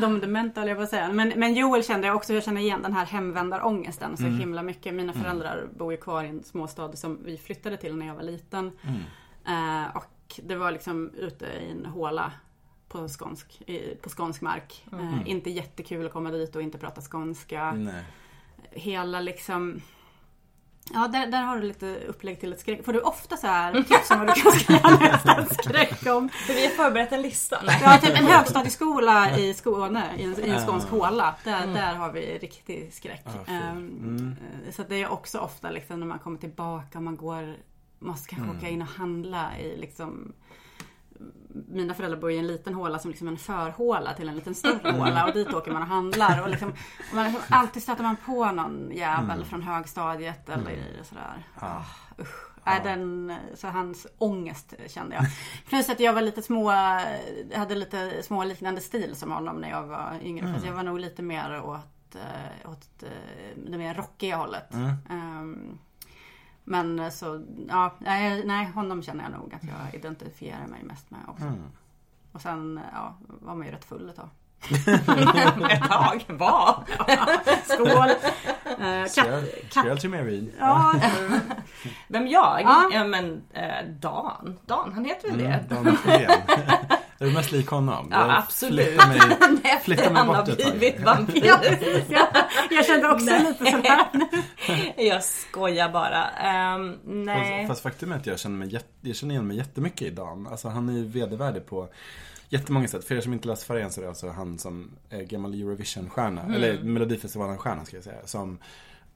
de dementa höll jag på att säga. Men, men Joel kände jag också, jag känner igen den här hemvändarångesten så Mm. himla mycket. Mina föräldrar bor ju kvar i en småstad som vi flyttade till när jag var liten. Mm. Eh, och det var liksom ute i en håla på skånsk, på skånsk mark. Eh, inte jättekul att komma dit och inte prata skånska. Nej. Hela liksom Ja, där, där har du lite upplägg till ett skräck. Får du ofta så här tips om vad du kan skriva nästa en skräck om? För vi har förberett en lista. Nej. Ja, typ en högstadieskola i Skåne, i en, i en skånsk håla. Där, där har vi riktig skräck. Ah. Ehm, Mm. Så det är också ofta liksom när man kommer tillbaka, man går, måste kanske Mm. åka in och handla i liksom mina föräldrar bor i en liten håla som liksom en förhåla till en liten större håla och dit åker man och handlar. Och liksom, och man, liksom, alltid stöter man på någon jävel Mm. från högstadiet eller sådär. Ja. Usch. Nej, den, så hans ångest kände jag. Plus att jag var lite små, hade lite små liknande stil som honom när jag var yngre. Fast jag var nog lite mer åt, eh, åt eh, det mer rockiga hållet. Mm. Ehm, men så, ja, nej, nej, honom känner jag nog att jag identifierar mig mest med också. Mm. Och sen, ja, var man ju rätt full ett tag. Ett tag. Vad? Skål! Eh, Skål, till vin. ja, Vem jag? Ja. Ja, men eh, Dan. Dan, han heter väl det? Mm, Dan. Är du mest lik honom? Ja, Jag absolut. flyttar mig- flyttar mig han har bort ett blivit vampyr. ja, precis, ja. Jag kände också lite sådär. Jag skojar bara. Ehm, nej. Fast, fast faktum är att jag känner, mig, jag känner igen mig jättemycket i Dan. Alltså han är ju vedervärdig på jättemånga sätt. För er som inte läst Färjan så är det alltså han som är gammal Eurovision-stjärna. Mm. Eller Melodifestivalen-stjärna ska jag säga. Som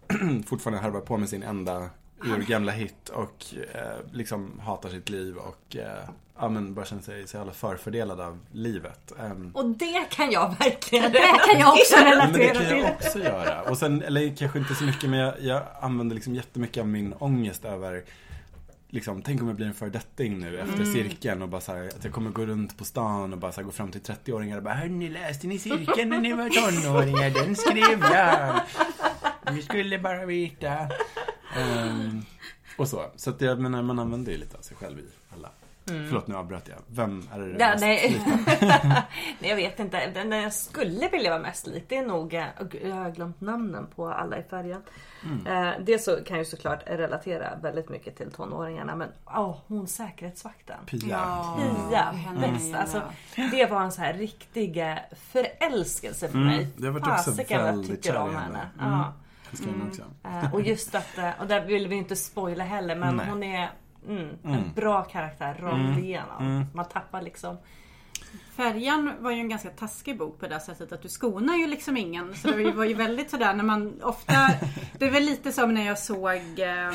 fortfarande harvar på med sin enda urgamla hit. Och eh, liksom hatar sitt liv och eh, ja, men bara känner sig så jävla förfördelad av livet. Ehm, Och det kan jag verkligen Det kan jag också men det relatera kan jag till. också göra. Och sen, eller kanske inte så mycket, men jag, jag använder liksom jättemycket av min ångest över Liksom, tänk om jag blir en föredetting nu efter Mm. cirkeln och bara så här, att jag kommer gå runt på stan och bara så här, gå fram till 30-åringar och bara Hörni, läste ni cirkeln när ni var tonåringar? Den skrev jag. Ni skulle bara veta. Ehm, och så. Så att jag menar, man använder ju lite av sig själv i alla. Förlåt, nu avbröt jag. Vem är det Ja, mest nej. nej, jag vet inte. Den jag skulle vilja vara mest lik, det är nog... eh, Jag har glömt namnen på alla i färjan. Eh, det så kan jag ju såklart relatera väldigt mycket till tonåringarna. Men åh, hon säkerhetsvakten. Pia. Pia, henne bäst. Alltså, det var en så här riktig eh, förälskelse för Mm, mig. har varit också Fasiken vad jag väldigt tycker kär om i henne. Mm. Ja. Eh, Och just att, och där vill vi inte spoila heller men Nej. hon är mm, en Mm. bra karaktär rakt Mm. igenom. Mm. Man tappar liksom Färjan var ju en ganska taskig bok på det sättet att du skonar ju liksom ingen. Så det var ju väldigt sådär när man ofta... Det är väl lite som när jag såg eh,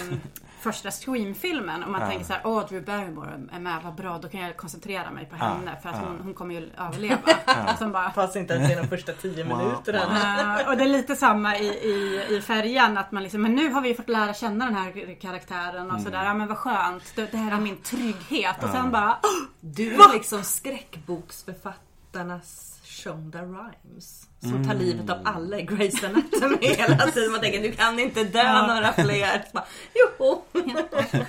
första Scream-filmen och man Ja. tänker så här, åh Drew Barrymore är med, vad bra, då kan jag koncentrera mig på henne för att Ja. hon, hon kommer ju överleva. Sen bara, Fast inte ens i de första tio minuterna. Eh, och det är lite samma i, i, i färjan att man liksom, men nu har vi fått lära känna den här karaktären och sådär, ja men vad skönt, det, det här är min trygghet och sen bara, Du är liksom skräckboksförfattarnas Shonda Rhimes. Som tar livet av alla i Grey's Anatomy hela tiden. Man tänker du kan inte dö några fler. Bara, Joho!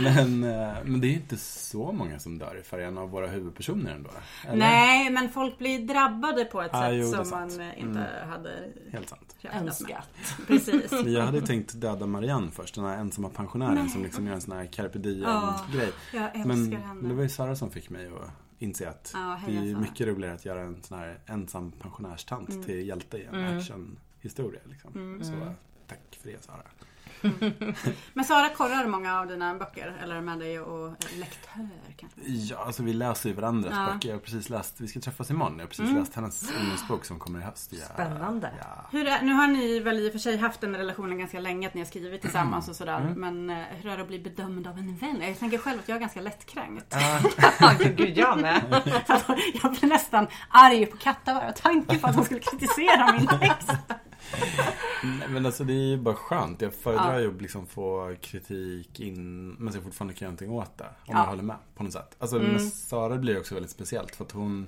Men, eh, men det är inte så många som dör i färjan av våra huvudpersoner ändå. eller? nej men folk blir drabbade på ett Ah, sätt jo, som sant. man inte hade Helt sant. Önskat. Precis. Jag hade tänkt döda Marianne först, den här ensamma pensionären som liksom gör en sån här carpe diem-grej. jag älskar Men henne. det var ju Sara som fick mig att inse att Ja, det är mycket roligare att göra en sån här ensam pensionärstant Mm. till hjälte i en actionhistoria. Liksom. Så tack för det Sara. Men Sara korrar många av dina böcker, eller med dig och lektör kanske? Ja, alltså vi läser ju varandras Ja. böcker. Jag har precis läst, vi ska träffas imorgon. Jag har precis läst hennes ungdomsbok som kommer i höst. Ja. Spännande. Ja. Hur är, nu har ni väl i och för sig haft den relationen ganska länge, att ni har skrivit tillsammans och sådär. Men eh, hur är det att bli bedömd av en vän? Jag tänker själv att jag är ganska lättkränkt. Ja, gud jag med. Alltså, jag blir nästan arg på Katta bara tanken på att hon skulle kritisera min text. Nej, Men alltså det är ju bara skönt. Jag föredrar Ja. ju att liksom få kritik in, men så jag fortfarande kan göra någonting åt det. Om Ja. Mm. jag håller med på något sätt. Alltså med Sara blir det också väldigt speciellt för att hon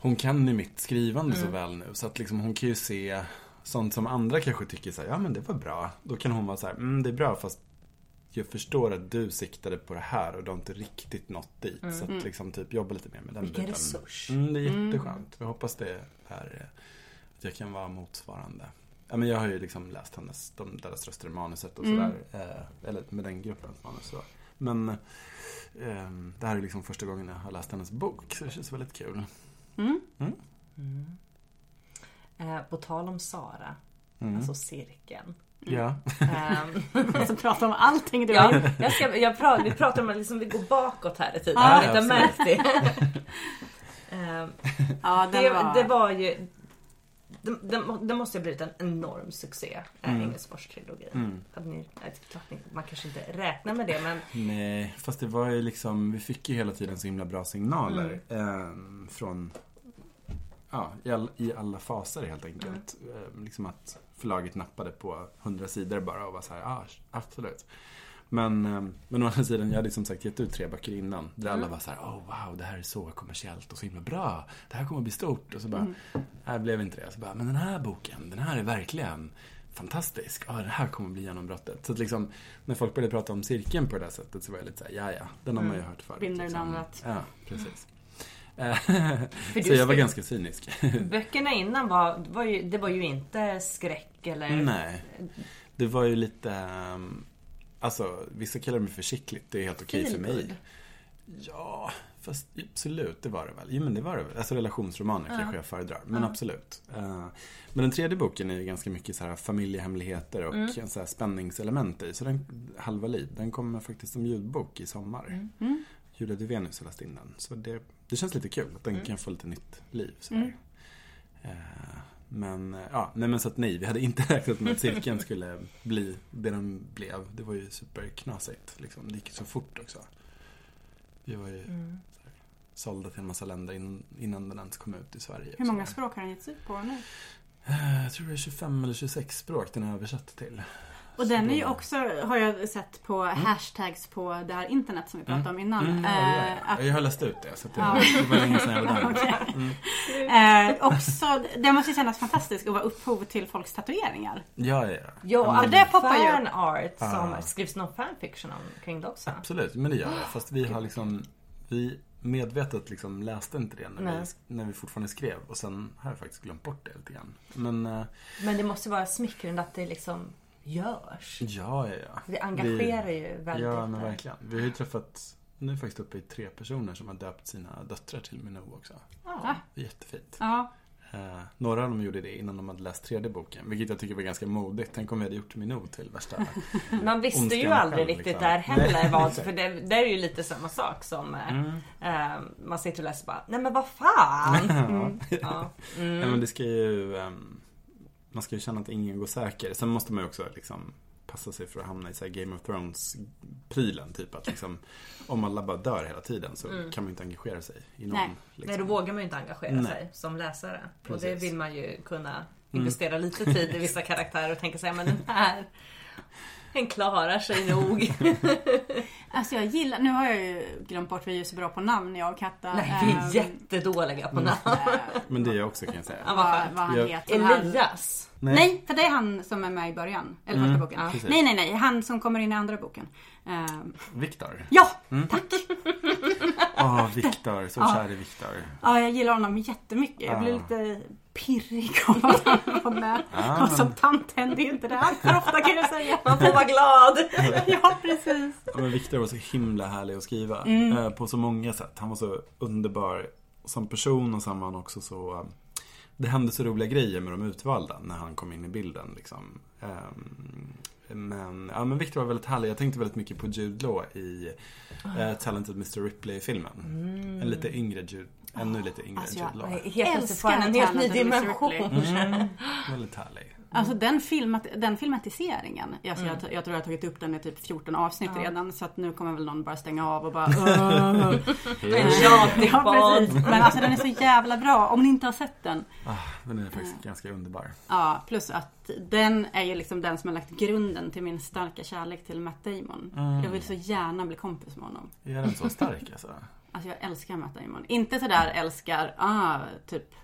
Hon kan ju mitt skrivande Mm. så väl nu så att liksom hon kan ju se Sånt som andra kanske tycker så här, ja men det var bra. Då kan hon vara så här, mm det är bra fast jag förstår att du siktade på det här och du har inte riktigt nått dit. Så att liksom typ jobba lite mer med den Vilken biten. resurs. Mm, det är jätteskönt. Jag hoppas det är att jag kan vara motsvarande. Ja, men jag har ju liksom läst hennes, de, deras röster i manuset och sådär. Eh, eller med den gruppens manus. Så. Men eh, det här är liksom första gången jag har läst hennes bok. Så det känns väldigt kul. Eh, på tal om Sara. Alltså cirkeln. Ja. Ehm, Alltså prata om allting du Ja, har jag ska, jag pratar, vi pratar om att liksom vi går bakåt här i tiden. Ja, inte har märkt det. Ehm, Ja, det, var... det var ju... Det, det, det måste ha blivit en enorm succé, mm. Engelsfors-trilogin. Mm. Ni, Man kanske inte räknar med det men Nej, fast det var ju liksom, vi fick ju hela tiden så himla bra signaler. Mm. Eh, från, ja, i, all, i alla faser helt enkelt. Eh, liksom att förlaget nappade på hundra sidor bara och var så här, ja, absolut. Men, eh, men å andra sidan, jag hade som sagt gett ut tre böcker innan. Där alla var så här, oh wow, det här är så kommersiellt och så himla bra. Det här kommer att bli stort. Och så bara, nej, blev inte det. Så bara, men den här boken, den här är verkligen fantastisk. Ja, det här kommer att bli genombrottet. Så att liksom, när folk började prata om cirkeln på det där sättet så var jag lite såhär, ja ja, den har man ju hört förut. Binder liksom. namnet. Ja, precis. Eh, så jag var skrev- ganska cynisk. böckerna innan var, var ju, det var ju inte skräck eller... Nej. Det var ju lite, ehm, alltså vissa kallar för försiktigt. Det är helt okej för mig. Ja, fast absolut, det var det väl. Jo men det var det väl. Alltså relationsromaner kanske jag föredrar. Men absolut. Eh, Men den tredje boken är ju ganska mycket så här familjehemligheter och Mm. så här spänningselement i. Så den, Halva liv, den kommer faktiskt som ljudbok i sommar. Mm. Julia Duvenius har läst in den. Så det, det känns lite kul att den Mm. kan få lite nytt liv. Så här. Men, eh, ja, nej men så att nej, vi hade inte räknat med att cirkeln skulle bli det den blev. Det var ju superknasigt liksom. Det gick så fort också. Vi var ju Mm. här, sålda till en massa länder innan, innan den ens kom ut i Sverige. Hur många språk har den getts ut på nu? eh, Jag tror det är 25 eller 26 språk den är översatt till. Och den är ju Så- också, har jag sett på hashtags på det här internet som vi pratade om innan. Mm, ja, eh, ja, ja. att, Jag har läst ut det, så det, Ja. det var länge sedan jag var där. Okej. Eh, också, det måste ju kännas fantastiskt att vara upphov till folks tatueringar. Ja, ja, ja. Ja, det poppar ju fan art som Ah. skrivs någon fanfiction om kring det också. Absolut, men det gör det. Fast vi har liksom, vi medvetet liksom läste inte det när Nej. vi, när vi fortfarande skrev. Och sen har jag faktiskt glömt bort det lite grann. Men, eh, Men det måste vara smickrande att det liksom görs. ja, ja, ja. Det engagerar ju väldigt. Ja, men verkligen. Vi har ju träffat, nu är vi faktiskt uppe i tre personer som har döpt sina döttrar till Minou också. Ja. Det är jättefint. Ja. Eh, några av dem gjorde det innan de hade läst tredje boken. Vilket jag tycker var ganska modigt. Tänk om vi hade gjort Minou till värsta... Man visste ju aldrig själv, riktigt liksom. där heller Nej, vad, för det, det är ju lite samma sak som eh, Mm. eh, man sitter och läser bara, nej men vad fan. Mm. Ja. Ja, men det ska ju... ehm, man ska ju känna att ingen går säker. Sen måste man ju också liksom passa sig för att hamna i så Game of Thrones-prylen. Typ att liksom, om alla bara dör hela tiden så Mm. kan man inte engagera sig i någon. Nej. Liksom. Nej, då vågar man ju inte engagera Nej. sig som läsare. Och det Precis. vill man ju kunna Mm. investera lite tid i vissa karaktärer och tänka sig, men den här den klarar sig nog. Alltså jag gillar, nu har jag ju glömt bort, vi är ju så bra på namn jag och Katta. Nej, vi är Ehm, jättedåliga på namn. Men det är jag också kan jag säga. Ja, vad vad, han Jag- heter. Elias. Nej. för det är han som är med i början. Eller Mm, första boken. precis. Nej, nej, nej. Han som kommer in i andra boken. Ehm, Viktor. ja! Åh, Viktor. Så Ja. kär i Viktor. Ja, jag gillar honom jättemycket. Jag blir Ja. lite pirrig av att han var med. Ja, Och som tant händer ju inte det allt för ofta kan jag säga. Man får vara glad. Ja, precis. Ja, men Viktor var så himla härlig att skriva. Mm. Eh, på så många sätt. Han var så underbar som person och sen var han också så... eh, Det hände så roliga grejer med de utvalda när han kom in i bilden. Liksom. Men, ja, men Victor var väldigt härlig. Jag tänkte väldigt mycket på Jude Law i eh, Talented Mr Ripley-filmen. En lite yngre Jude, ännu lite yngre Alltså, Jude jag Law. Helt plötsligt Älskar en helt ny dimension. Mm, väldigt härlig. Alltså den, filmat, den filmatiseringen. Alltså, Mm. jag, jag tror jag har tagit upp den i typ 14 avsnitt redan. Så att nu kommer väl någon bara stänga av och bara... Ja, precis. Men alltså den är så jävla bra. Om ni inte har sett den. Ah, den är faktiskt ganska underbar. Ja, plus att den är ju liksom den som har lagt grunden till min starka kärlek till Matt Damon. Mm. Jag vill så gärna bli kompis med honom. Är den så stark alltså? Alltså jag älskar Matt Damon. Inte sådär älskar, ah, typ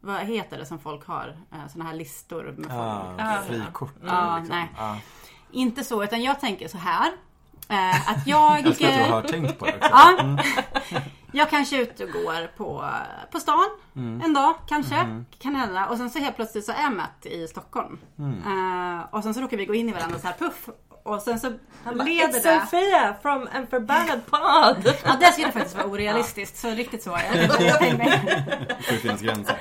vad heter det som folk har? Eh, Såna här listor med folk. Ah, frikort. Ja, liksom. nej. Ah. Inte så, utan jag tänker så här. Eh, att jag... Jag älskar att du har tänkt på det också. Ja. Jag kanske är ute och går på, på stan Mm. en dag kanske. Mm-hmm. Kan hända. Och sen så helt plötsligt så är Matt i Stockholm. Mm. Eh, och sen så råkar vi gå in i varandra så här puff. Och sen så Han bara, leder It's det... Sofia from en förbannad podd. Ja det skulle faktiskt vara orealistiskt. Så riktigt så är det. Det finnas gränser.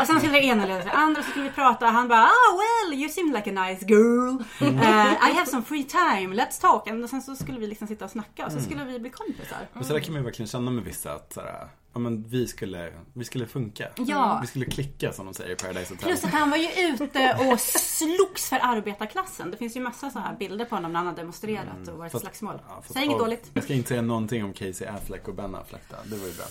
Och sen skulle det ena leda till det andra så skulle vi prata han bara ah well you seem like a nice girl. Eh, I have some free time, let's talk. Och sen så skulle vi liksom sitta och snacka och så Mm. skulle vi bli kompisar. Och så där kan man ju verkligen känna med vissa att såhär, ja, men vi, skulle, vi skulle funka. Ja. Vi skulle klicka som de säger i Paradise Hotel. Plus att han var ju ute och slogs för arbetarklassen. Det finns ju massa så här bilder på honom när han har demonstrerat och varit Fast- slagsmål. ja, fast Säg inget dåligt. Jag ska inte säga någonting om Casey Affleck och Ben Affleck då. Det var ju bra.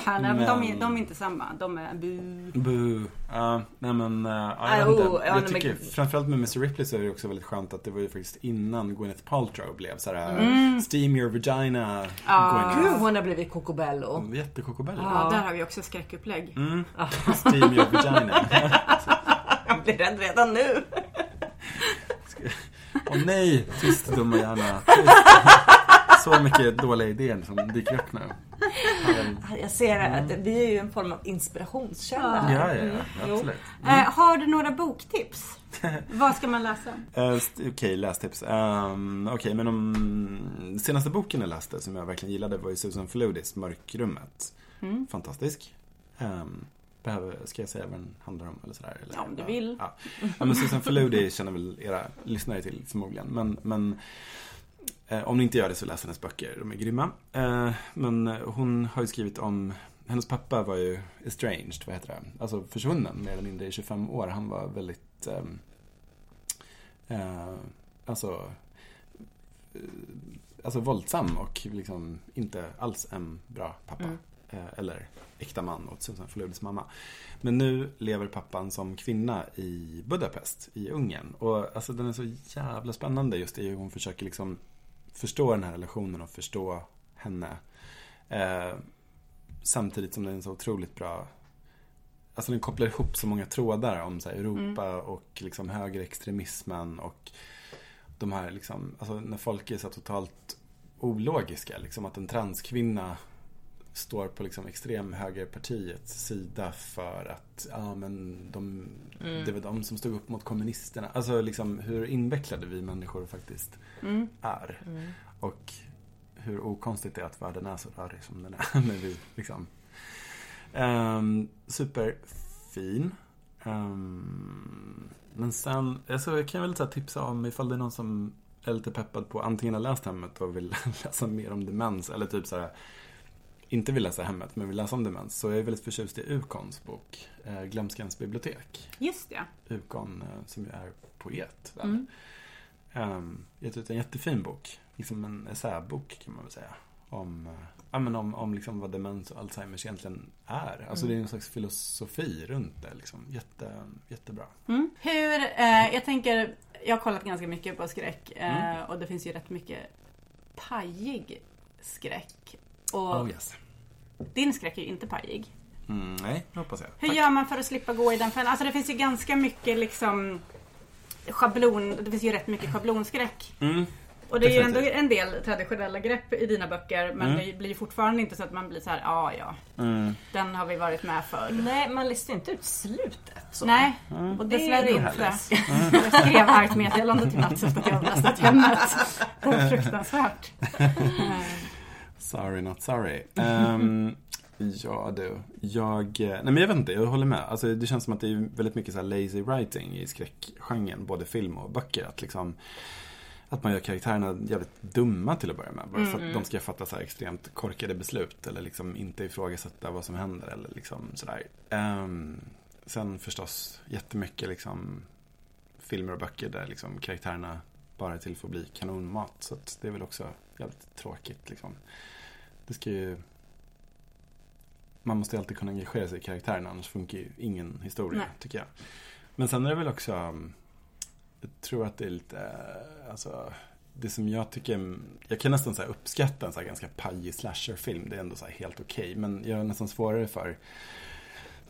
Nej, men de, är, de är inte samma. De är bu. Boo. Ja, nej men, uh, jag, Ah, vet inte. oh, ja, jag nej, tycker men- framförallt med Mr Ripley så är det också väldigt skönt att det var ju faktiskt innan Gwyneth Paltrow blev såhär Mm. Steam your vagina Ja. Gud, hon har blivit Cocobello. Jättekokobello. Ja, där har vi också skräckupplägg. Mm. Steam your vagina. Jag blir rädd redan nu. Åh nej, tyst dumma hjärna. Tyst. Så mycket dåliga idéer som dyker upp nu. Ja, Jag ser att vi är ju en form av inspirationskälla. här. ja, ja, Mm, absolut. Eh, har du några boktips? Vad ska man läsa? Eh, Okej, lästips. Um, Okej, men om senaste boken jag läste som jag verkligen gillade var ju Susan Faludis Mörkrummet. Mm. Fantastisk. Um, behöver, ska jag säga vad den handlar om eller sådär? Eller? Ja, om du vill. Ja. ja, men Susan Faludi känner väl era lyssnare till förmodligen. Men, men om ni inte gör det så läs hennes böcker, de är grymma. Eh, men hon har ju skrivit om hennes pappa var ju estranged, vad heter det? Alltså försvunnen mer eller mindre i 25 år. Han var väldigt ehm, eh, alltså, eh, alltså våldsam och liksom inte alls en bra pappa. Mm. Eh, eller äkta man åt Susan Faludis mamma. Men nu lever pappan som kvinna i Budapest i Ungern. Och alltså den är så jävla spännande just i hur hon försöker liksom förstå den här relationen och förstå henne. Eh, samtidigt som den är så otroligt bra Alltså den kopplar ihop så många trådar om så Europa och liksom högerextremismen och de här liksom, alltså när folk är så totalt ologiska. Liksom att en transkvinna står på liksom extremhögerpartiets sida för att ja, men de, det var de som stod upp mot kommunisterna. Alltså liksom hur invecklade vi människor faktiskt Mm. är. Och hur okonstigt det är att världen är så rörig som den är. när vi liksom um, Superfin. Ehm, men sen, alltså, jag kan väl så tipsa om ifall det är någon som är lite peppad på antingen har läst Hemmet och vill läsa mer om demens eller typ så här inte vill läsa Hemmet men vill läsa om demens så jag är väldigt förtjust i Ukons bok eh, Glömskans bibliotek. Just det. Ukon eh, som ju är poet. Mm. um, gett ut en jättefin bok. Liksom en essäbok kan man väl säga. Om, eh, ja, men om, om liksom vad demens och Alzheimers egentligen är. Alltså det är en slags filosofi runt det. Liksom. Jätte, jättebra. Mm. Hur, eh, jag tänker, jag har kollat ganska mycket på skräck eh, Mm. och det finns ju rätt mycket pajig skräck. Och Oh yes. Din skräck är ju inte pajig. Mm, nej, det hoppas jag. Hur Tack. gör man för att slippa gå i den fällan? Alltså det finns ju ganska mycket liksom schablon, det finns ju rätt mycket schablonskräck. Mm. Och det är ju ändå en del traditionella grepp i dina böcker men Mm. det blir ju fortfarande inte så att man blir så här, ja ja, Mm. den har vi varit med för. Nej, man listar inte ut slutet. Så. Nej, Mm. och Det är dessvärre nog inte. Jag skrev argt meddelande till Mats efter att jag hade lastat hemmet. Det var fruktansvärt. Sorry not sorry. Ehm, ja du, jag, eh, nej men jag vet inte, jag håller med. Alltså det känns som att det är väldigt mycket så här lazy writing i skräckgenren, både film och böcker. Att liksom att man gör karaktärerna jävligt dumma till att börja med. Bara för att de ska fatta så här extremt korkade beslut. Eller liksom inte ifrågasätta vad som händer. Eller liksom sådär. Ehm, sen förstås jättemycket liksom filmer och böcker där liksom karaktärerna bara är till för att bli kanonmat. Så det är väl också jävligt tråkigt liksom. Det ska ju... Man måste ju alltid kunna engagera sig i karaktären annars funkar ju ingen historia Nej. tycker jag. Men sen är det väl också um, Jag tror att det är lite Alltså Det som jag tycker Jag kan nästan så uppskatta en så här ganska pajig slasherfilm Det är ändå så helt okej Men jag har nästan svårare för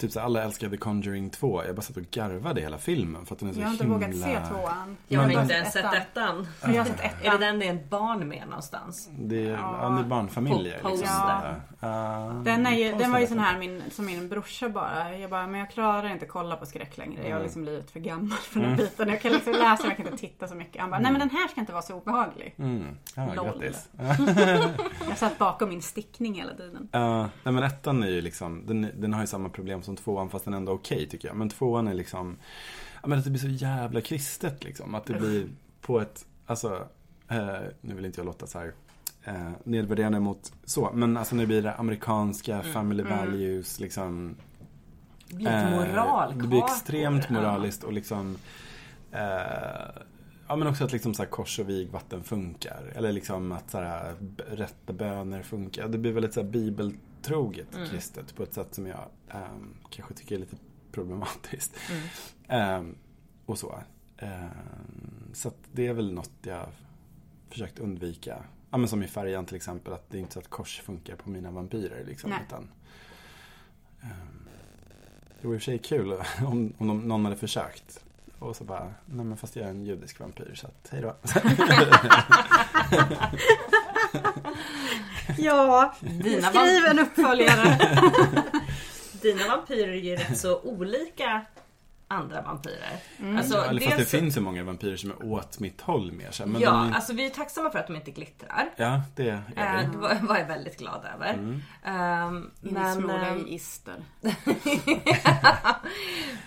Typ så alla älskar The Conjuring 2 Jag bara satt och garvade hela filmen för att den är så Jag har inte himla vågat se tvåan. Jag har Men- inte ens sett ettan. Jag har sett ettan. Är det den det är ett barn med någonstans? Det är, Ja. ja, det är barnfamiljer. På Liksom. poster. Ja. Den, är ju, den var ju sån här min, som min brorsa bara. Jag bara, men jag klarar inte kolla på skräck längre. Jag har liksom blivit för gammal för den biten. Jag kan liksom läsa, men jag kan inte titta så mycket. Han bara, nej men den här ska inte vara så obehaglig. Mm. Ja, Lol. grattis. Jag satt bakom min stickning hela tiden. Ja, nej men ettan är ju liksom, den, den har ju samma problem som tvåan fast den är ändå okej tycker jag. Men tvåan är liksom, ja men att det blir så jävla kristet liksom. Att det blir på ett, alltså, eh, nu vill inte jag låta så här eh, nedvärderande mot så. Men alltså nu blir det amerikanska family values liksom. Det blir ett moralkakor. Det blir extremt moraliskt och liksom eh, Ja men också att liksom så här kors och vigvatten funkar. Eller liksom att så här, rätta böner funkar. Det blir väldigt så här bibeltroget Mm. kristet på ett sätt som jag ehm, kanske tycker är lite problematiskt. Mm. Ehm, och så. Ehm, så att det är väl något jag försökt undvika. Ja men som i färjan till exempel. Att det är inte så att kors funkar på mina vampyrer. Liksom, Nej. utan, ehm, det vore i och för sig kul om, om de, någon hade försökt. Och så bara, nej men fast jag är en judisk vampyr så att hej då. Ja, Dina, skriv en uppföljare. dina vampyrer är ju rätt så olika andra vampyrer. Alltså, Ja, eller fast det dels- finns ju många vampyrer som är åt mitt håll mer. Så, men ja, de alltså vi är tacksamma för att de inte glittrar. ja, det är Eh, vi. Det var, var jag väldigt glad över. Mm. Ehm, men... Insmorda ehm, i ister.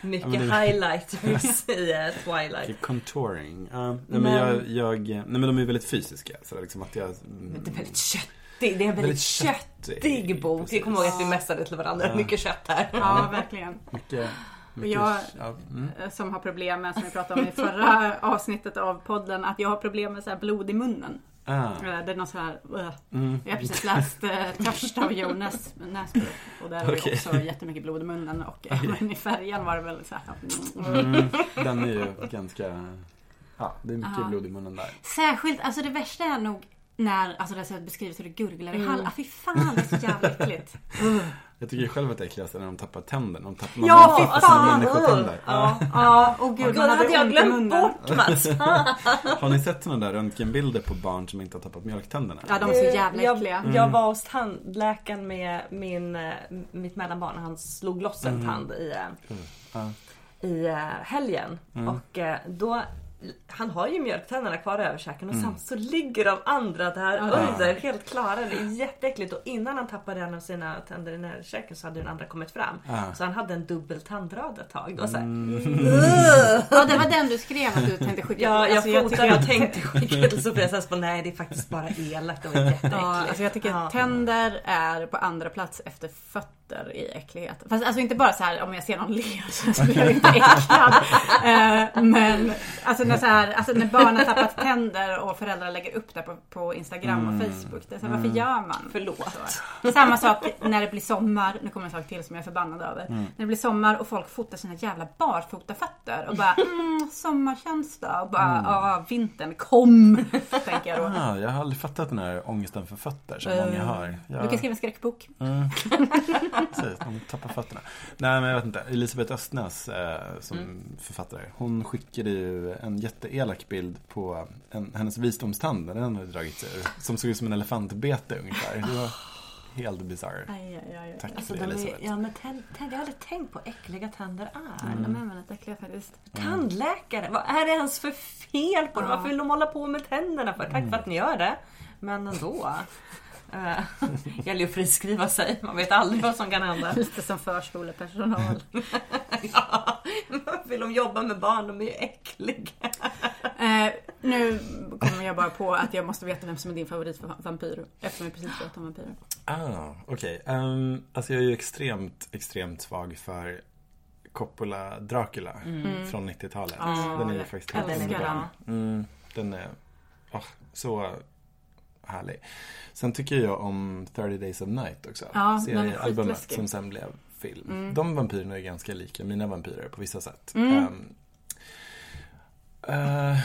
mycket Ja, men det- highlighters i eh, Det är Twilight. Contouring. Ja, nej, men, Men- jag, jag, nej men de är väldigt fysiska. Så det är liksom att jag, Det är väldigt köttigt. Det är en väldigt, Väldigt köttig, köttig, bok. precis. Jag kommer ihåg att vi mässade till varandra. Mycket kött här. Ja, verkligen. mycket, mycket jag- ja, mm. Eh, Som har problem med, som vi pratade om i förra avsnittet av podden, att jag har problem med så här blod i munnen. ah, Eh, Det är något så här, uh. mm. Jag har precis läst uh, Törst av Joe Näs, Näsby. Och där är det också jättemycket blod i munnen. Och eh, men i färjan var det väl så här. Mm, den är ju ganska, ja det är mycket Ja. blod i munnen där. Särskilt, alltså det värsta är nog när, alltså det är så hur det gurglar i Mm. hallen. Ah, fy fan, det är så jävla äckligt. Jag tycker själv att det är äckligast är när de tappar tänder. De tappar, Ja, fy fan! människotänder. Ja. Ja, och gud, Gud, man det hade jag glömt munnen. bort Mats. Har ni sett sådana där röntgenbilder på barn som inte har tappat mjölktänderna? Ja, de är så jävla jag, äckliga. jag var hos tandläkaren med min, eh, mitt mellanbarn. Han slog loss en tand i, eh, Ja. i eh, helgen. Och eh, då han har ju mjölktänderna kvar i överkäken och samt så ligger de andra där under helt klara. Det är jätteäckligt och innan han tappade en av sina tänder i närkäken så hade den andra kommit fram. Ah. Så han hade en dubbel tandrad ett tag. Det var så här, Ja, det var den du skrev att du tänkte skicka Ja, jag Alltså, jag fotade och tänkte skicka till Sofia sen nej det är faktiskt bara elakt och jätteäckligt. Ja, alltså jag tycker Ja. att tänder är på andra plats efter fötter fötter i äcklighet. Fast alltså inte bara så här om jag ser någon le så blir jag inte äcklad. Eh, men alltså när, så här, alltså när barn har tappat tänder och föräldrar lägger upp det på, på Instagram och Facebook. Det är så här, varför gör man Förlåt. så? Samma sak när det blir sommar. Nu kommer en sak till som jag är förbannad över. När det blir sommar och folk fotar sina jävla barfotafötter och bara mm, sommarkänsla och bara ja, vintern kom. Tänker jag då. Ah, jag har aldrig fattat den här ångesten för fötter som många har. Jag, Du kan skriva en skräckbok. Precis, de tappar fötterna. Nej men jag vet inte. Elisabeth Östnäs eh, som Mm. författare. Hon skickade ju en jätteelak bild på en, hennes visdomstand. när Den hade dragits ur. Som såg ut som en elefantbete ungefär. Det var helt bisarr. Tack Alltså, för de det är, Elisabeth. ja, men tänd, tänd, jag har aldrig tänkt på hur äckliga tänder är. Nej, De är väldigt äckliga faktiskt. Tandläkare, vad är det ens för fel på dem? Varför vill de hålla på med tänderna för? Tack för att ni gör det. Men ändå. Eh, gäller ju att friskriva sig. Man vet aldrig vad som kan hända. Lite som förskolepersonal. ja, vill de jobba med barn? De är ju äckliga. Eh, nu kommer jag bara på att jag måste veta vem som är din favoritvampyr. Eftersom vi precis pratade om vampyrer. Ah, okej. Ehm, alltså jag är ju extremt, extremt svag för Coppola Dracula från 90-talet. den är ju faktiskt helt underbar. Mm, den är ah, så härlig. Sen tycker jag om 30 Days of Night också. Ja, den är Seriealbumet som sen blev film. De vampyrerna är ganska lika mina vampyrer på vissa sätt. Mm. Ehm, eh,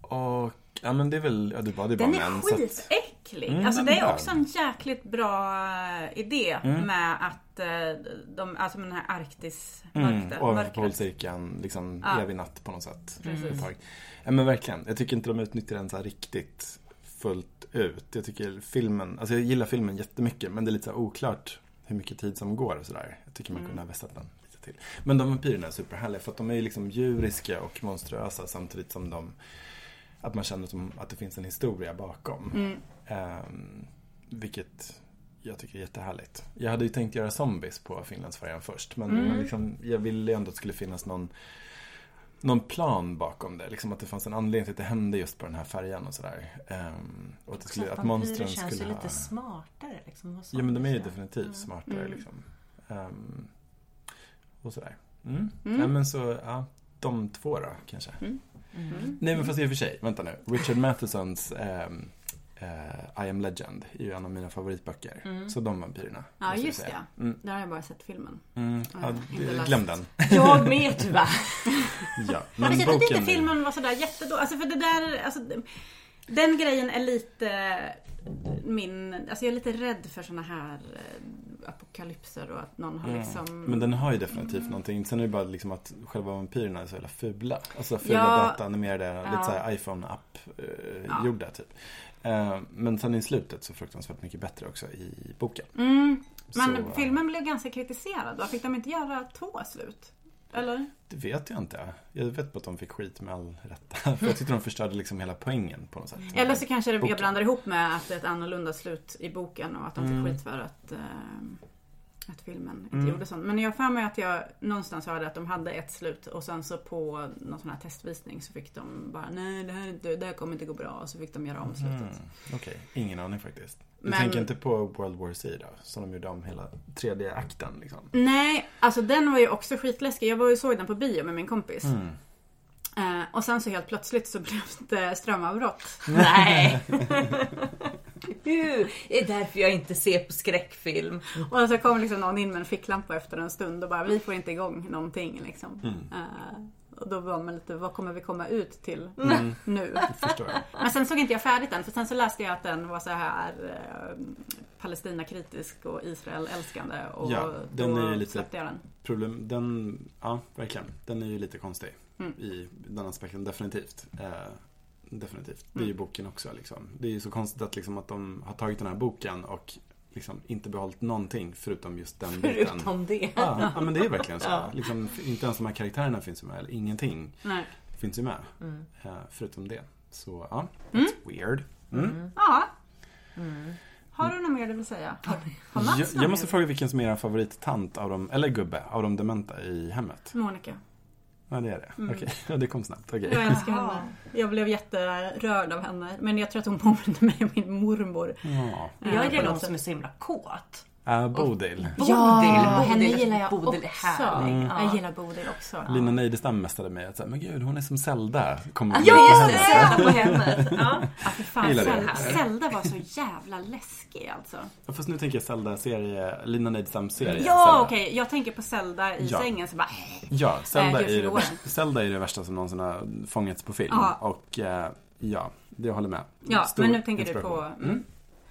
och ja men det är väl, ja det var det bara Den är män. så att- skitäcklig. Mm, alltså den det är är också en jäkligt bra eh, idé med att eh, de, alltså med den här Arktis Mm, mörkret. och mörkret. polcirkeln, liksom Ja. evig natt på något sätt. Ett tag. Ja men verkligen. Jag tycker inte de utnyttjar den så här riktigt fullt ut. Jag tycker filmen, alltså jag gillar filmen jättemycket men det är lite oklart hur mycket tid som går och sådär. Jag tycker man kunde ha vässat den lite till. Men de vampyrerna är superhärliga för att de är ju liksom djuriska och monstruösa samtidigt som de att man känner som att det finns en historia bakom. Ehm, vilket jag tycker är jättehärligt. Jag hade ju tänkt göra zombies på Finlandsfärjan först. Men, men liksom, jag ville ju ändå att det skulle finnas någon, någon plan bakom det. Liksom att det fanns en anledning till att det hände just på den här färjan och sådär. Ehm, och att, det skulle, att monstren känns skulle ju ha... lite smartare. Liksom, Ja men de är ju definitivt smartare liksom. Ehm, och sådär. Mm. Ja, men så, ja, de två då kanske. Nej men fast i och för sig, vänta nu. Richard Mathesons ehm, eh, I am Legend är ju en av mina favoritböcker. Så de vampyrerna. Ja just det. Där har jag bara sett filmen. Mm, ja, glöm den. Jag med tyvärr. ja, Men jag boken inte filmen var sådär jättedålig. Alltså för det där, alltså, den grejen är lite min, alltså jag är lite rädd för såna här eh, apokalypser och att någon har liksom Mm. Men den har ju definitivt någonting. Sen är det bara liksom att själva vampyrerna är så jävla fula. Alltså fula Ja. dataanimerade, lite Ja. såhär iPhone-app eh, Ja. typ. Eh, men sen i slutet så fruktansvärt mycket bättre också i boken. Mm. Men Så, filmen blev ganska kritiserad va? Fick de inte göra två slut? Eller? Det vet jag inte. Jag vet bara att de fick skit med all rätta. För jag tyckte de förstörde liksom hela poängen på något sätt. Eller så kanske det Boken. jag blandar ihop med att det är ett annorlunda slut i boken och att de fick Mm. skit för att, eh, att filmen inte gjorde sånt. Men jag för mig att jag någonstans hörde att de hade ett slut och sen så på någon sån här testvisning så fick de bara nej det här, är inte, det här kommer inte gå bra och så fick de göra om slutet. Mm, Okej, ingen aning faktiskt. Du Men- tänker inte på World War Z då? Som de gjorde om hela tredje akten liksom. Nej, alltså den var ju också skitläskig. Jag var ju såg den på bio med min kompis. Mm. Eh, och sen så helt plötsligt så blev det strömavbrott. Nej. Det är därför jag inte ser på skräckfilm. Och så kom liksom någon in med en ficklampa efter en stund och bara vi får inte igång någonting liksom. Eh, och då var man lite, vad kommer vi komma ut till nu? Förstår jag. Men sen såg inte jag färdigt den för sen så läste jag att den var så här eh, Palestina-kritisk och Israel-älskande och Ja, den är ju lite- den. Problem, den, ja verkligen. Den är ju lite konstig. Mm. I den aspekten, definitivt. Eh, definitivt. Det är ju Mm. boken också liksom. Det är ju så konstigt att, liksom, att de har tagit den här boken och liksom inte behållit någonting förutom just den biten. Förutom det. Ja, ja, men det är verkligen så. Ja. Liksom, inte ens de här karaktärerna finns ju med. Eller ingenting Nej. finns ju med. Mm. Eh, förutom det. Så ja, that's weird. Mm. Ja. Har du något mer du vill säga? Har, har Jag, jag måste fråga vilken som är er favorittant av dem, eller gubbe, av de dementa i hemmet. Monica. Ja, det är det. Okej, ja, det kom snabbt. Okej. Jag älskar henne. Jag blev jätterörd av henne. Men jag tror att hon påminner mig om min mormor. Ja. Jag Eh, är på någon något som är så himla kåt. Uh, Bodil. Ja, Bodil, henne Bodil, gillar jag Bodil är också. härlig. Ja. Jag gillar Bodil också. Lina Neidestam mästade mig att säga, men gud hon är som Zelda. Kommer Ja, just det! Zelda på hemmet. Ja. Ja, för fan. Zelda, Zelda var så jävla läskig alltså. Ja, Fast nu tänker jag Zelda-serie, Lina Neidestam-serie. Ja, okej. Jag tänker på Zelda i Ja. sängen så bara... Ja, Zelda, Äh, är det värsta, Zelda är det värsta som någonsin har fångats på film. Ja. Och eh, ja, det jag håller med. Ja, Stor men nu tänker du på... Mm.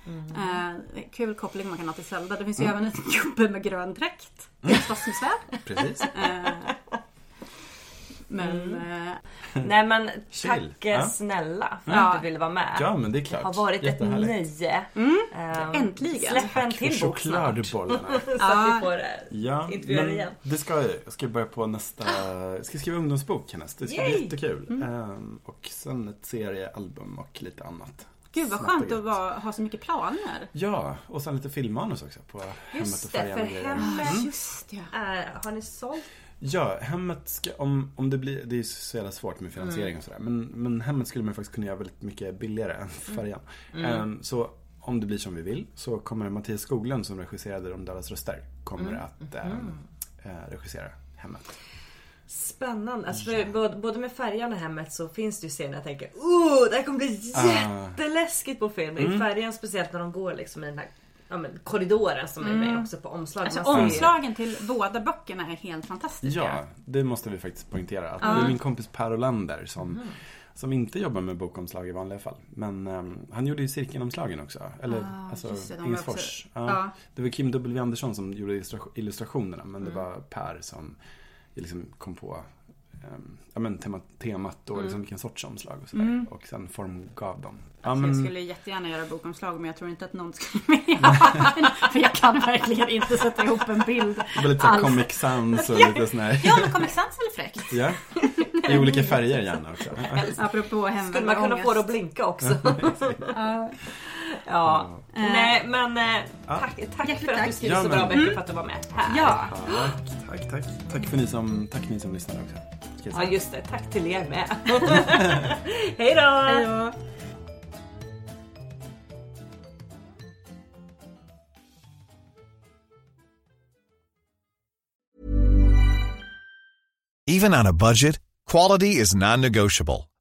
Eh, kul koppling man kan ha till Zelda. Det finns ju även en gubbe med grön dräkt. Mm. Stadsmusvärd. Precis. Eh, men... eh, Nej men Chill. tack eh, Ja. snälla för Ja. att du ville vara med. Ja, men det är klart. Det har varit ett nöje. Mm. Ehm, Äntligen. Släpp en till bok snart. Så att vi får eh, Ja, intervjua men igen. det ska jag. Jag ska börja på nästa... Jag ska skriva ungdomsbok härnäst. Det ska bli Yay! jättekul. Mm. Ehm, och sen ett seriealbum och lite annat. Gud vad skönt att vara, ha så mycket planer. Ja, och sen lite filmmanus också på Hemmet och Just det, färjan för hemmet Just det. är, har ni sålt? Ja, hemmet ska, om, om det blir, det är ju så jävla svårt med finansiering Mm. och sådär. Men, men hemmet skulle man faktiskt kunna göra väldigt mycket billigare än färjan. Ehm, så om det blir som vi vill så kommer Mattias Skoglund som regisserade De Dallas röster kommer Mm. att ehm, eh, regissera hemmet. Spännande. Alltså för både, både med färjan och hemmet så finns det ju scener jag tänker oh, det här kommer bli Ah. jätteläskigt på film. Mm. I färjan speciellt när de går liksom i den här ja, men, korridoren som är med också på omslaget. Alltså omslagen till båda böckerna är helt fantastiska. Ja, det måste vi faktiskt poängtera. Att. Det är min kompis Per Olander som, Mhm. som inte jobbar med bokomslag i vanliga fall. Men ehm, han gjorde ju cirkelomslagen också. Eller Ah, alltså det, Ingesfors. också- Ja. ja. Det var Kim W Andersson som gjorde illustra- illustrationerna. Men Mm. det var Per som liksom kom på ehm, ja, men tema, temat och liksom vilken sorts omslag och sådär. Mm. Och sen formgav dem. Ja, Alltså, Jag men, skulle jättegärna göra bokomslag men jag tror inte att någon skulle vilja. För jag kan verkligen inte sätta ihop en bild. det var lite såhär alls. Comic Sans och lite sån här. Ja men Comic Sans är väl fräckt? ja. I olika färger gärna också. Apropå hemvänd Skulle man kunna ångest. få det att blinka också? ja. Nej men eh, tack, tack för att du skriver Ja, så men- bra böcker för att du var med här. Ja. Tack, tack, tack. Tack för ni som, tack ni som lyssnar också. Ja just det, tack till er med. Hej då. Even on a budget, quality is non-negotiable.